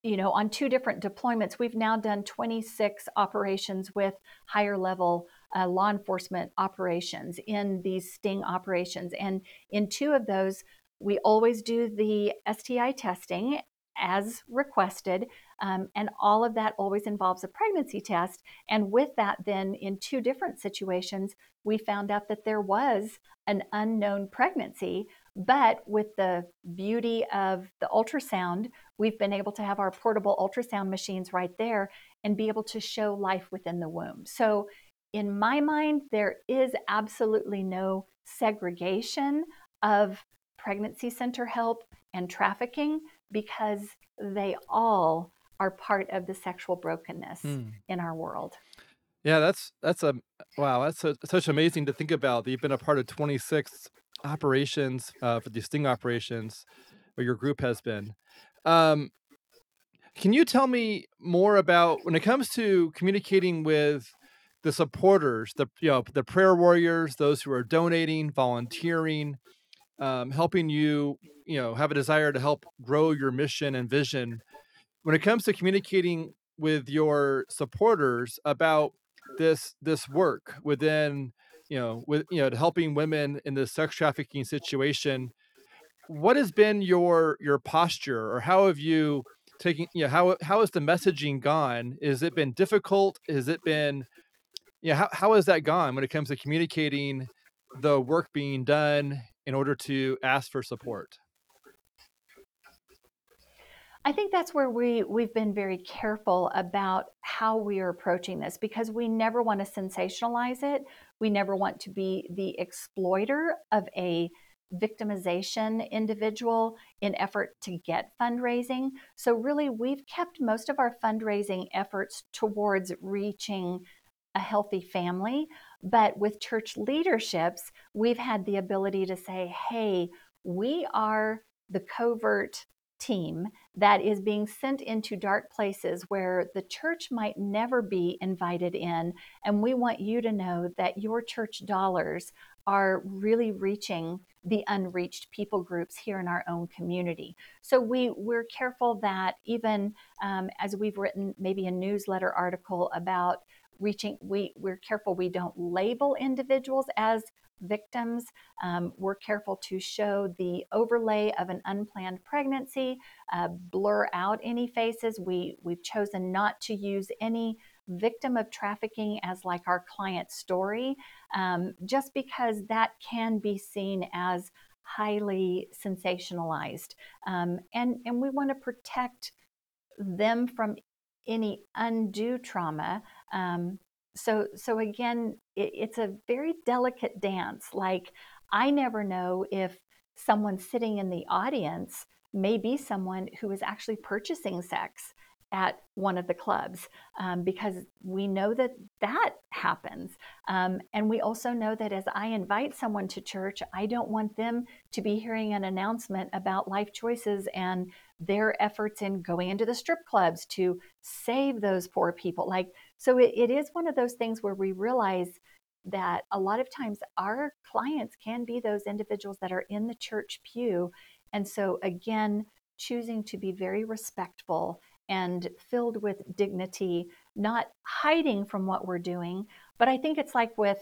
you know on two different deployments we've now done 26 operations with higher level uh, law enforcement operations in these sting operations and in two of those we always do the sti testing as requested um, and all of that always involves a pregnancy test. And with that, then in two different situations, we found out that there was an unknown pregnancy. But with the beauty of the ultrasound, we've been able to have our portable ultrasound machines right there and be able to show life within the womb. So, in my mind, there is absolutely no segregation of pregnancy center help and trafficking because they all are part of the sexual brokenness mm. in our world. Yeah, that's that's a wow. That's such amazing to think about. You've been a part of 26 operations uh, for these sting operations, or your group has been. Um, can you tell me more about when it comes to communicating with the supporters, the you know the prayer warriors, those who are donating, volunteering, um, helping you you know have a desire to help grow your mission and vision. When it comes to communicating with your supporters about this this work within you know with you know helping women in the sex trafficking situation what has been your your posture or how have you taken you know how how has the messaging gone? Is it been difficult? Has it been yeah how, how has that gone when it comes to communicating the work being done in order to ask for support I think that's where we we've been very careful about how we are approaching this because we never want to sensationalize it. We never want to be the exploiter of a victimization individual in effort to get fundraising. So really we've kept most of our fundraising efforts towards reaching a healthy family, but with church leaderships, we've had the ability to say, "Hey, we are the covert team that is being sent into dark places where the church might never be invited in. And we want you to know that your church dollars are really reaching the unreached people groups here in our own community. So we we're careful that even um, as we've written maybe a newsletter article about reaching, we we're careful we don't label individuals as victims. Um, we're careful to show the overlay of an unplanned pregnancy, uh, blur out any faces. We, we've chosen not to use any victim of trafficking as like our client story, um, just because that can be seen as highly sensationalized. Um, and, and we want to protect them from any undue trauma. Um, so so again it, it's a very delicate dance like i never know if someone sitting in the audience may be someone who is actually purchasing sex at one of the clubs um, because we know that that happens. Um, and we also know that as I invite someone to church, I don't want them to be hearing an announcement about life choices and their efforts in going into the strip clubs to save those poor people. Like, so it, it is one of those things where we realize that a lot of times our clients can be those individuals that are in the church pew. And so, again, choosing to be very respectful and filled with dignity, not hiding from what we're doing. But I think it's like with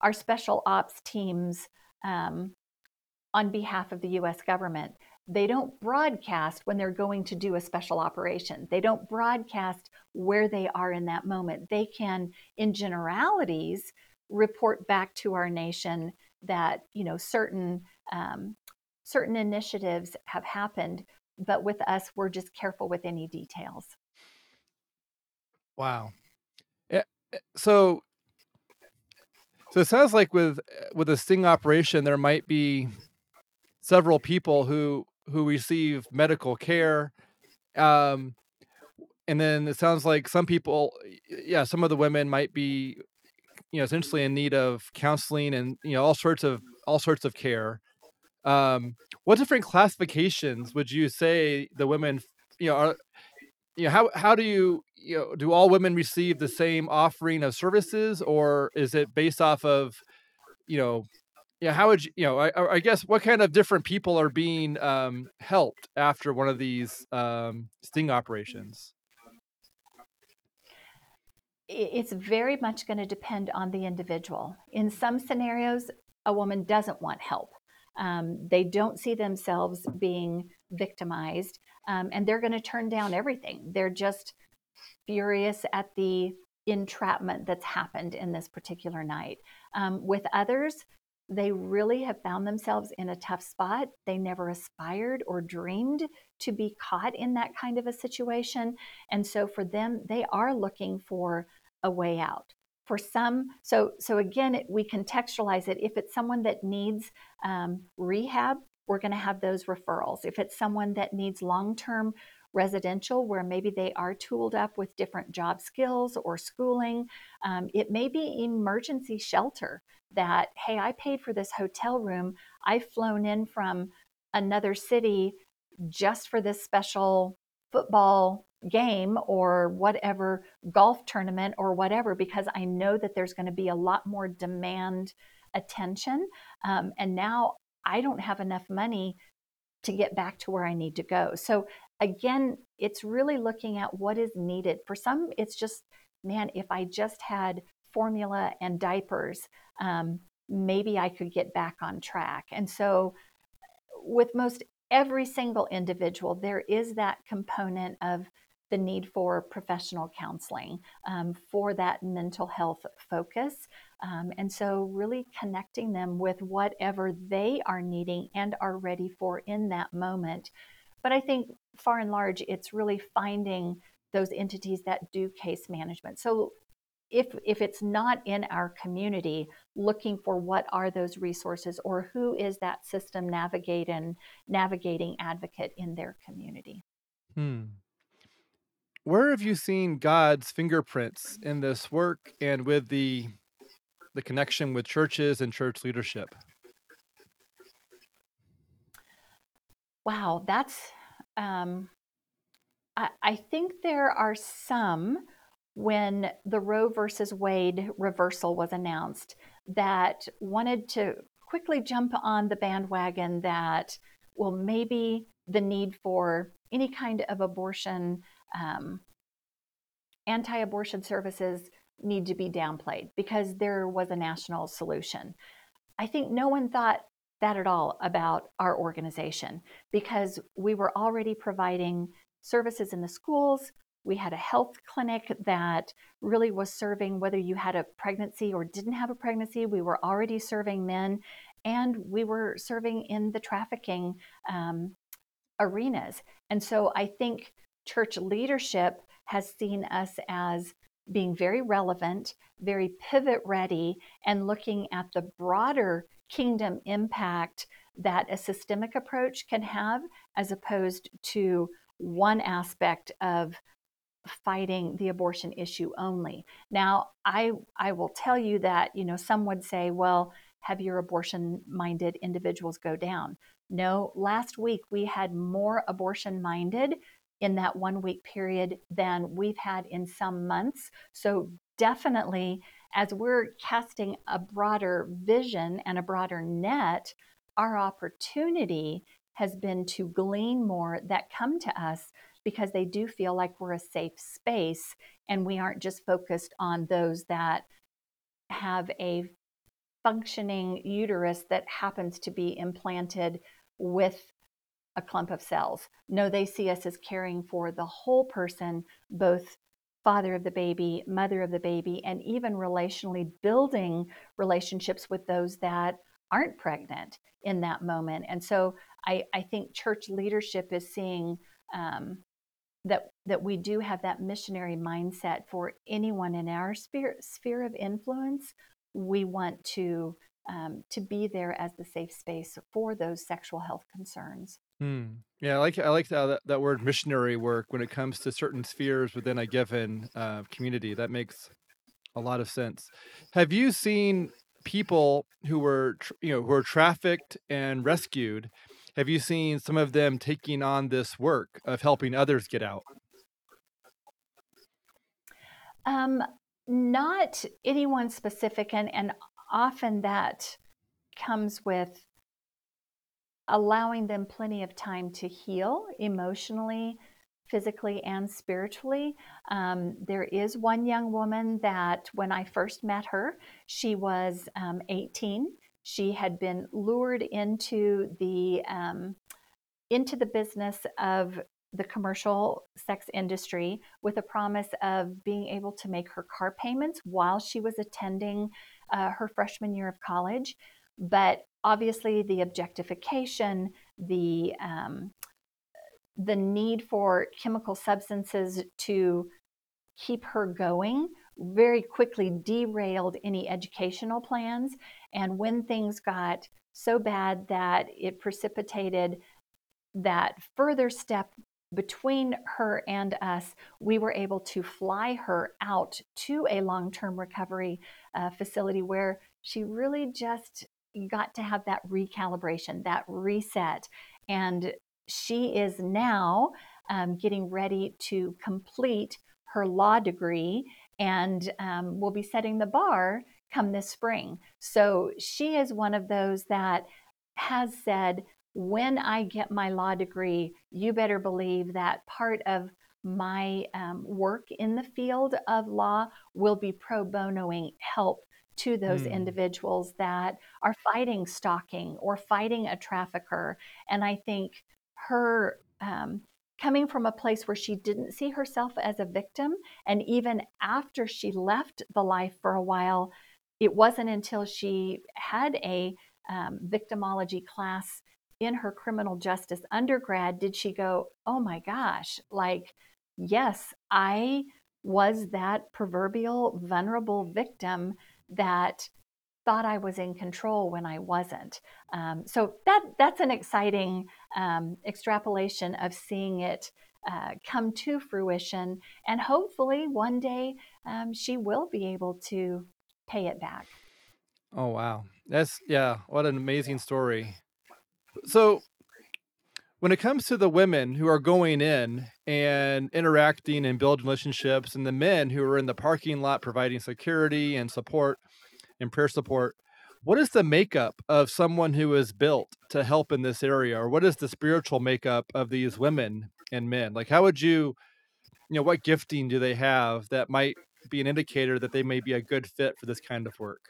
our special ops teams um, on behalf of the US government. They don't broadcast when they're going to do a special operation. They don't broadcast where they are in that moment. They can, in generalities, report back to our nation that you know certain um, certain initiatives have happened, but with us, we're just careful with any details. Wow. Yeah, eh, so so it sounds like with eh, with a sting operation, there might be several people who who receive medical care. Um, and then it sounds like some people, yeah, some of the women might be, you know, essentially in need of counseling and you know all sorts of all sorts of care. Um, what different classifications would you say the women, you know, are, you know, how how do you you know do all women receive the same offering of services, or is it based off of, you know, yeah, how would you, you know, I, I guess what kind of different people are being um, helped after one of these um, sting operations? It's very much going to depend on the individual. In some scenarios, a woman doesn't want help. Um, they don't see themselves being victimized, um, and they're going to turn down everything. They're just furious at the entrapment that's happened in this particular night. Um, with others, they really have found themselves in a tough spot. They never aspired or dreamed to be caught in that kind of a situation. And so for them, they are looking for a way out. For some, so so again, it, we contextualize it. If it's someone that needs um, rehab, we're going to have those referrals. If it's someone that needs long-term residential, where maybe they are tooled up with different job skills or schooling, um, it may be emergency shelter that, hey, I paid for this hotel room. I've flown in from another city just for this special football game or whatever golf tournament or whatever because I know that there's going to be a lot more demand attention. Um, and now I don't have enough money to get back to where I need to go. So, again, it's really looking at what is needed. For some, it's just, man, if I just had formula and diapers, um, maybe I could get back on track. And so, with most every single individual, there is that component of the need for professional counseling um, for that mental health focus. Um, and so, really connecting them with whatever they are needing and are ready for in that moment. But I think, far and large, it's really finding those entities that do case management. So, if if it's not in our community looking for what are those resources or who is that system navigating navigating advocate in their community hmm. where have you seen god's fingerprints in this work and with the the connection with churches and church leadership wow that's um, I, I think there are some when the Roe versus Wade reversal was announced that wanted to quickly jump on the bandwagon that, well, maybe the need for any kind of abortion, um, anti abortion services need to be downplayed because there was a national solution. I think no one thought that at all about our organization because we were already providing services in the schools, we had a health clinic that really was serving whether you had a pregnancy or didn't have a pregnancy. We were already serving men, and we were serving in the trafficking um, arenas. And so I think church leadership has seen us as being very relevant, very pivot ready, and looking at the broader kingdom impact that a systemic approach can have as opposed to one aspect of fighting the abortion issue only. Now, I I will tell you that, you know, some would say, well, have your abortion minded individuals go down. No, last week we had more abortion minded in that one week period than we've had in some months. So, definitely, as we're casting a broader vision and a broader net, our opportunity has been to glean more that come to us because they do feel like we're a safe space and we aren't just focused on those that have a functioning uterus that happens to be implanted with a clump of cells. No, they see us as caring for the whole person, both father of the baby, mother of the baby, and even relationally building relationships with those that aren't pregnant in that moment. And so I, I think church leadership is seeing um, that that we do have that missionary mindset for anyone in our sphere sphere of influence. We want to um, to be there as the safe space for those sexual health concerns. Hmm. Yeah, I like I like that that word missionary work when it comes to certain spheres within a given uh, community. That makes a lot of sense. Have you seen people who were you know who were trafficked and rescued? Have you seen some of them taking on this work of helping others get out? Um, not anyone specific, and and often that comes with allowing them plenty of time to heal emotionally, physically, and spiritually. Um, there is one young woman that when I first met her, she was um, 18. She had been lured into the um, into the business of the commercial sex industry with a promise of being able to make her car payments while she was attending uh, her freshman year of college. But obviously, the objectification, the um, the need for chemical substances to keep her going very quickly derailed any educational plans. And when things got so bad that it precipitated that further step between her and us, we were able to fly her out to a long term recovery uh, facility where she really just got to have that recalibration, that reset. And she is now um, getting ready to complete her law degree and um, will be setting the bar come this spring. So she is one of those that has said, when I get my law degree, you better believe that part of my um, work in the field of law will be pro bonoing help to those mm. individuals that are fighting stalking or fighting a trafficker. And I think her um, coming from a place where she didn't see herself as a victim, and even after she left the life for a while, it wasn't until she had a um, victimology class in her criminal justice undergrad did she go, oh my gosh, like, yes, I was that proverbial vulnerable victim that thought I was in control when I wasn't. Um, so that that's an exciting um, extrapolation of seeing it uh, come to fruition, and hopefully one day um, she will be able to pay it back. Oh wow, that's yeah, what an amazing story. So, when it comes to the women who are going in and interacting and building relationships, and the men who are in the parking lot providing security and support and prayer support, what is the makeup of someone who is built to help in this area, or what is the spiritual makeup of these women and men? Like, how would you, you know, what gifting do they have that might be an indicator that they may be a good fit for this kind of work?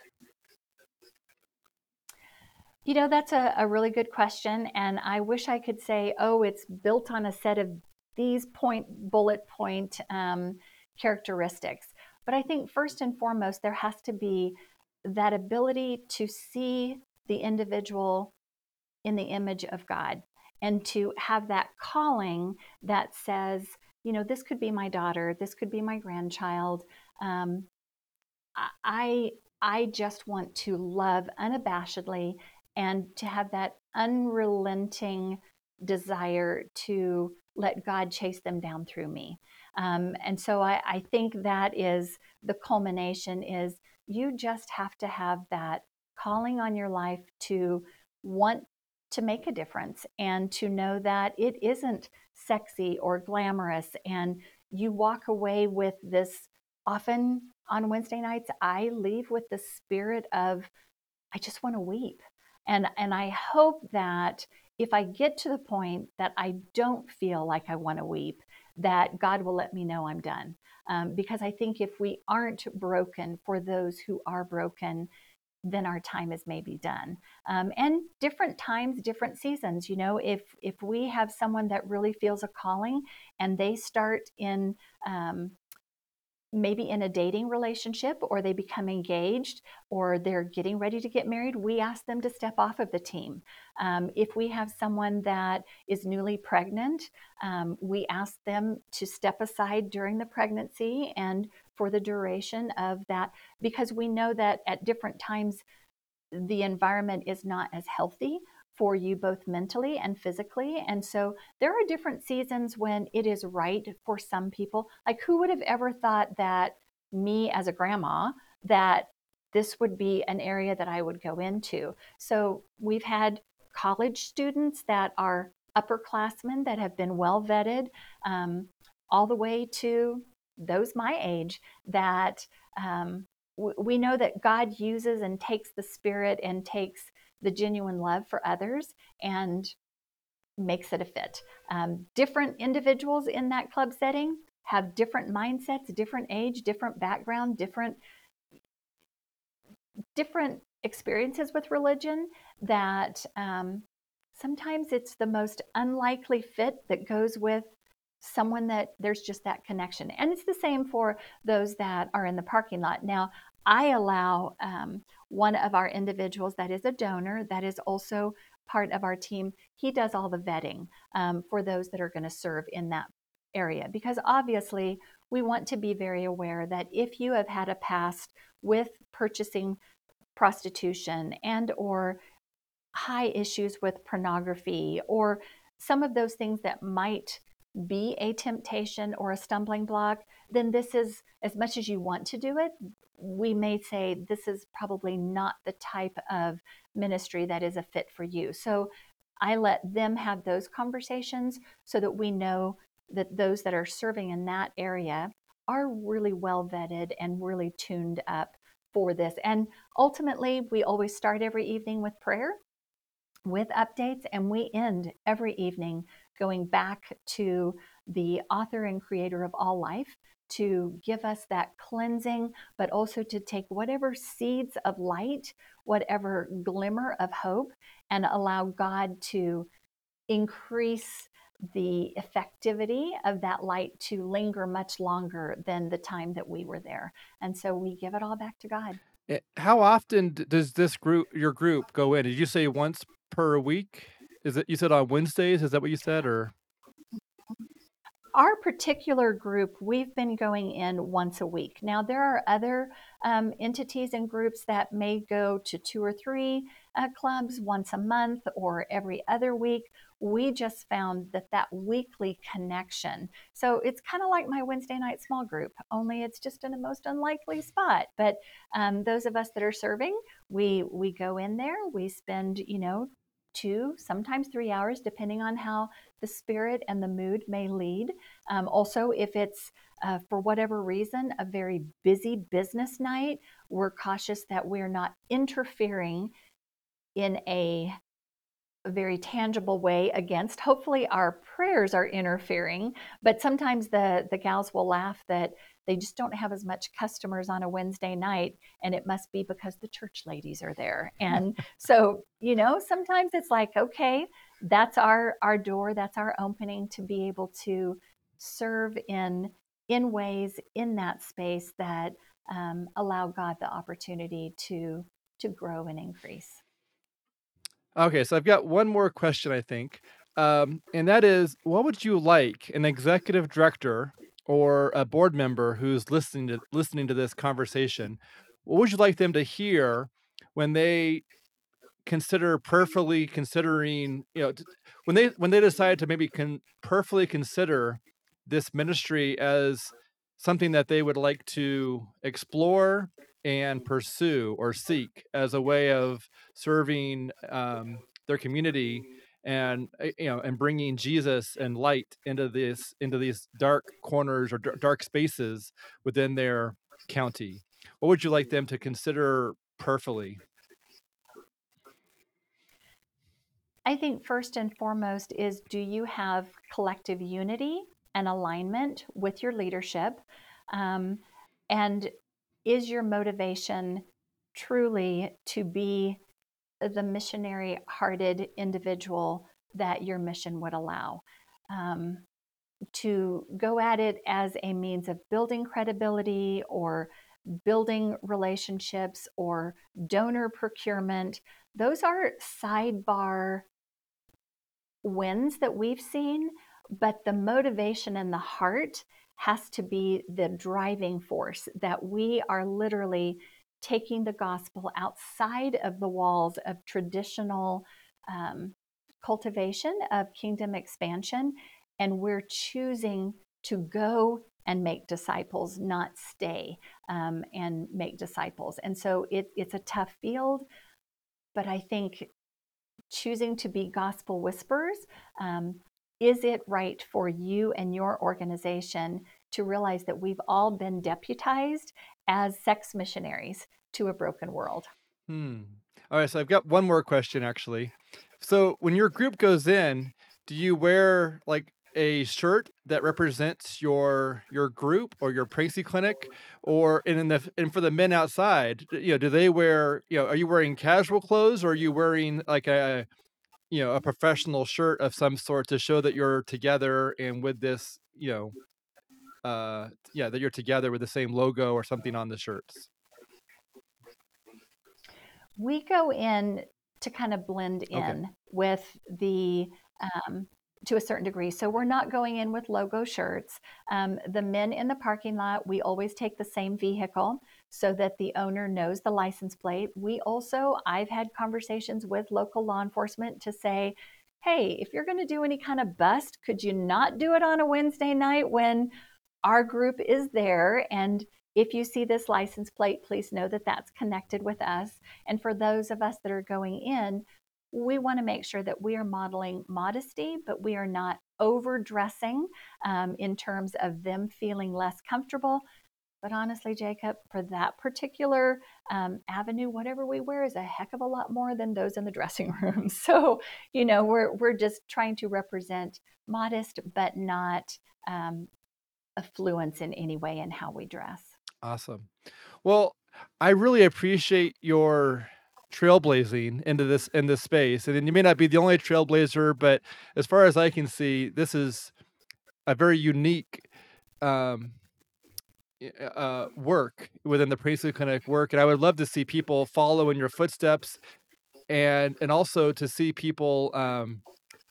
You know, that's a, a really good question. And I wish I could say, oh, it's built on a set of these point, bullet point um, characteristics. But I think first and foremost, there has to be that ability to see the individual in the image of God and to have that calling that says, you know, this could be my daughter, this could be my grandchild. Um, I I just want to love unabashedly and to have that unrelenting desire to let God chase them down through me. Um, and so I, I think that is the culmination is you just have to have that calling on your life to want to make a difference and to know that it isn't sexy or glamorous and you walk away with this often on Wednesday nights I leave with the spirit of I just want to weep and and I hope that if I get to the point that I don't feel like I want to weep, that God will let me know I'm done. Um, because I think if we aren't broken for those who are broken, then our time is maybe done. Um, and different times, different seasons. You know, if if we have someone that really feels a calling and they start in um, maybe in a dating relationship or they become engaged or they're getting ready to get married, we ask them to step off of the team. Um, if we have someone that is newly pregnant, um, we ask them to step aside during the pregnancy and for the duration of that because we know that at different times the environment is not as healthy for you both mentally and physically. And so there are different seasons when it is right for some people. Like who would have ever thought that me as a grandma that this would be an area that I would go into. So we've had college students that are upperclassmen that have been well vetted, um, all the way to those my age that um, w- we know that God uses and takes the spirit and takes the genuine love for others and makes it a fit. Um, different individuals in that club setting have different mindsets, different age, different background, different different experiences with religion that um, sometimes it's the most unlikely fit that goes with someone that there's just that connection. And it's the same for those that are in the parking lot. Now, I allow um, one of our individuals that is a donor, that is also part of our team, he does all the vetting um, for those that are going to serve in that area. Because obviously, we want to be very aware that if you have had a past with purchasing prostitution and or high issues with pornography or some of those things that might be a temptation or a stumbling block, then this is as much as you want to do it, we may say this is probably not the type of ministry that is a fit for you. So I let them have those conversations so that we know that those that are serving in that area are really well vetted and really tuned up for this. And ultimately, we always start every evening with prayer, with updates, and we end every evening going back to the author and creator of all life to give us that cleansing, but also to take whatever seeds of light, whatever glimmer of hope, and allow God to increase the effectivity of that light to linger much longer than the time that we were there. And so we give it all back to God. Eh, how often does this group, your group, go in? Did you say once per week? Is it you said on Wednesdays? Is that what you said, or? Our particular group, we've been going in once a week. Now, there are other um, entities and groups that may go to two or three uh, clubs once a month or every other week. We just found that that weekly connection. So it's kind of like my Wednesday night small group, only it's just in a most unlikely spot. But um, those of us that are serving, we we go in there. We spend you know two, sometimes three hours, depending on how the spirit and the mood may lead. Um, also, if it's uh, for whatever reason a very busy business night, we're cautious that we're not interfering in a very tangible way against hopefully our prayers are interfering but sometimes the the gals will laugh that they just don't have as much customers on a Wednesday night, and it must be because the church ladies are there. And so, you know, sometimes it's like, okay, that's our our door, that's our opening to be able to serve in in ways in that space that um, allow God the opportunity to to grow and increase. Okay, so I've got one more question, I think, um, and that is, what would you like an executive director or a board member who's listening to listening to this conversation, what would you like them to hear when they consider prayerfully considering, you know, when they when they decide to maybe can prayerfully consider this ministry as something that they would like to explore and pursue or seek as a way of serving um, their community and eh, you know and bringing jesus and light into this into these dark corners or dark spaces within their county what would you like them to consider prayerfully? I think first and foremost is do you have collective unity and alignment with your leadership? Um, and is your motivation truly to be the missionary hearted individual that your mission would allow. Um, to go at it as a means of building credibility or building relationships or donor procurement. Those are sidebar wins that we've seen, but the motivation and the heart has to be the driving force that we are literally taking the gospel outside of the walls of traditional um, cultivation of kingdom expansion, and we're choosing to go and make disciples, not stay um, and make disciples. And so it, it's a tough field, but I think choosing to be gospel whisperers um, is it right for you and your organization to realize that we've all been deputized as sex missionaries to a broken world? Hmm. All right, so I've got one more question actually. So when your group goes in, do you wear like a shirt that represents your your group or your pregnancy clinic or and in the and for the men outside you know do they wear you know are you wearing casual clothes or are you wearing like a you know a professional shirt of some sort to show that you're together and with this you know uh yeah that you're together with the same logo or something on the shirts we go in to kind of blend in okay. with the um, to a certain degree. So we're not going in with logo shirts. Um, the men in the parking lot, we always take the same vehicle so that the owner knows the license plate. We also, I've had conversations with local law enforcement to say, hey, if you're going to do any kind of bust, could you not do it on a Wednesday night when our group is there? And if you see this license plate, please know that that's connected with us. And for those of us that are going in, we want to make sure that we are modeling modesty, but we are not overdressing um, in terms of them feeling less comfortable. But honestly, Jacob, for that particular um, avenue, whatever we wear is a heck of a lot more than those in the dressing room. So, you know, we're we're just trying to represent modest, but not um, affluence in any way in how we dress. Awesome. Well, I really appreciate your trailblazing into this in this space. And you may not be the only trailblazer, but as far as I can see, this is a very unique um, uh, work within the Pregnancy Clinic work. And I would love to see people follow in your footsteps and and also to see people um,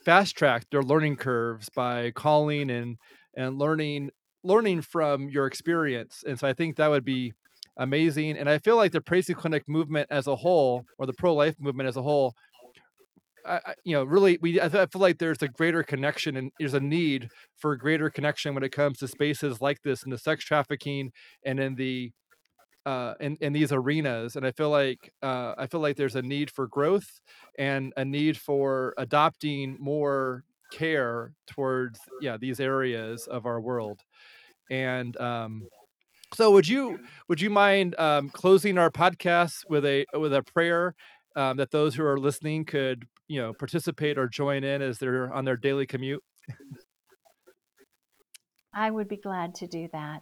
fast track their learning curves by calling and and learning learning from your experience. And so I think that would be amazing. And I feel like the Pregnancy Clinic movement as a whole, or the pro life movement as a whole, I, you know, really, we I, feel like there's a greater connection and there's a need for a greater connection when it comes to spaces like this in the sex trafficking and in the uh, in, in these arenas. And I feel like uh, I feel like there's a need for growth and a need for adopting more care towards yeah these areas of our world. And um, so would you would you mind um, closing our podcast with a with a prayer um, that those who are listening could you know participate or join in as they're on their daily commute? I would be glad to do that.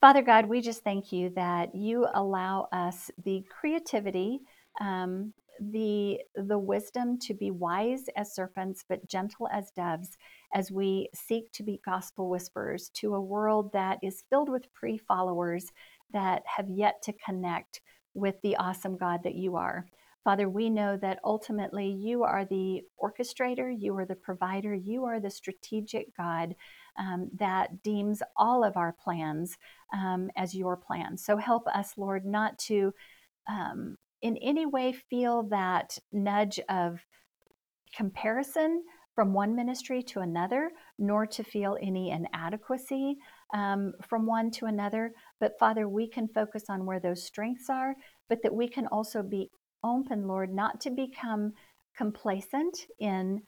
Father God, we just thank you that you allow us the creativity, um, the the wisdom to be wise as serpents but gentle as doves as we seek to be gospel whisperers to a world that is filled with pre followers that have yet to connect with the awesome God that you are. Father, we know that ultimately you are the orchestrator, you are the provider, you are the strategic God um, that deems all of our plans um, as your plans. So help us, Lord, not to um, in any way feel that nudge of comparison from one ministry to another, nor to feel any inadequacy um, from one to another. But Father, we can focus on where those strengths are, but that we can also be open, Lord, not to become complacent in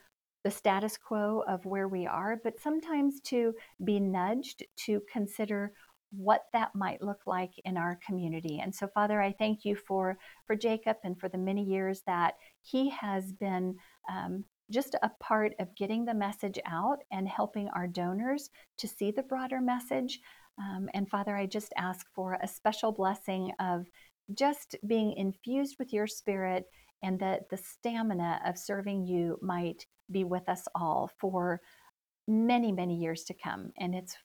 the status quo of where we are, but sometimes to be nudged to consider what that might look like in our community. And so, Father, I thank you for for Jacob and for the many years that he has been um, just a part of getting the message out and helping our donors to see the broader message. Um, and Father, I just ask for a special blessing of just being infused with your spirit and that the stamina of serving you might be with us all for many, many years to come. And it's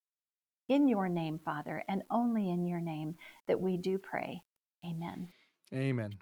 in your name, Father, and only in your name that we do pray. Amen. Amen.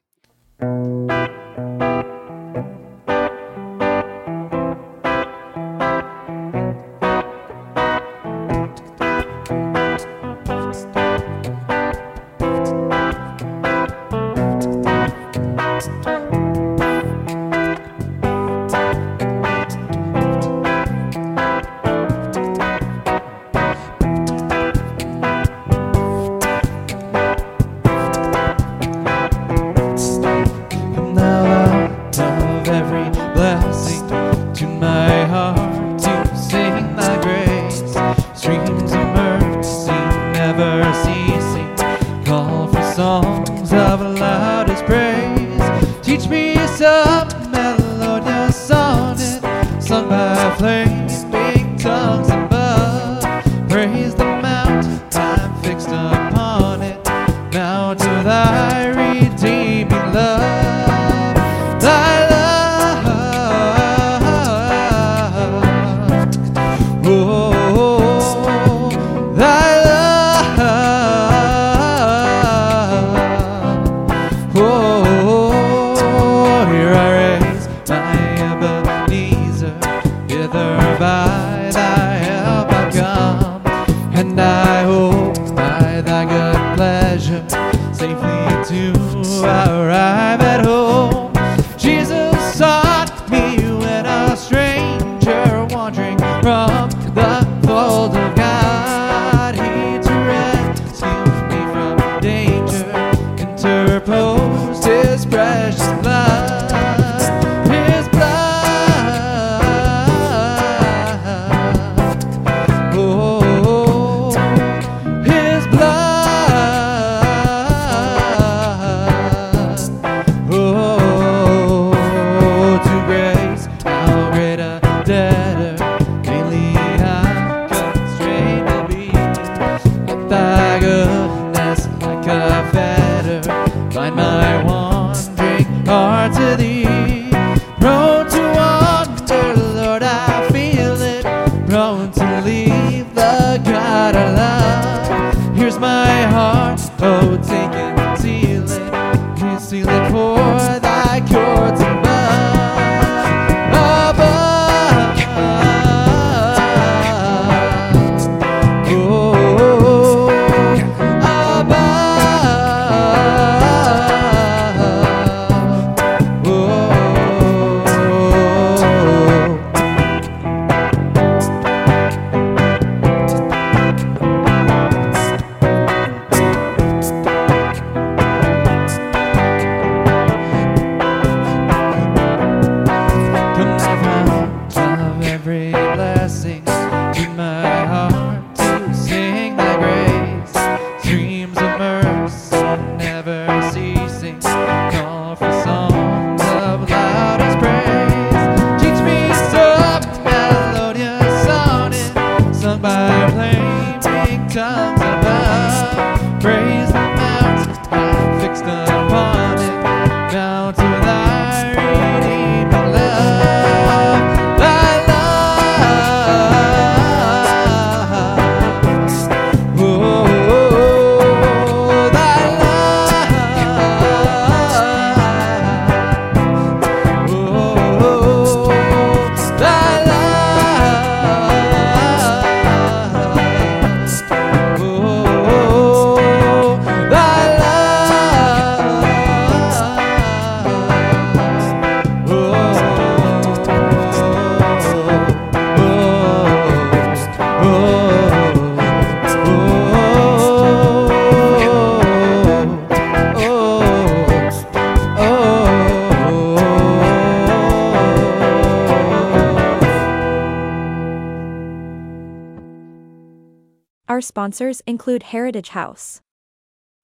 Sponsors include Heritage House,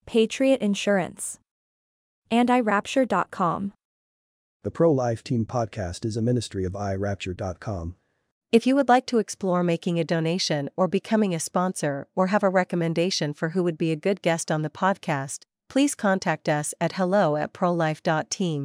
Patriot Insurance, and iRapture.com. The Pro Life Team podcast is a ministry of iRapture.com. If you would like to explore making a donation or becoming a sponsor or have a recommendation for who would be a good guest on the podcast, please contact us at hello at prolife.team.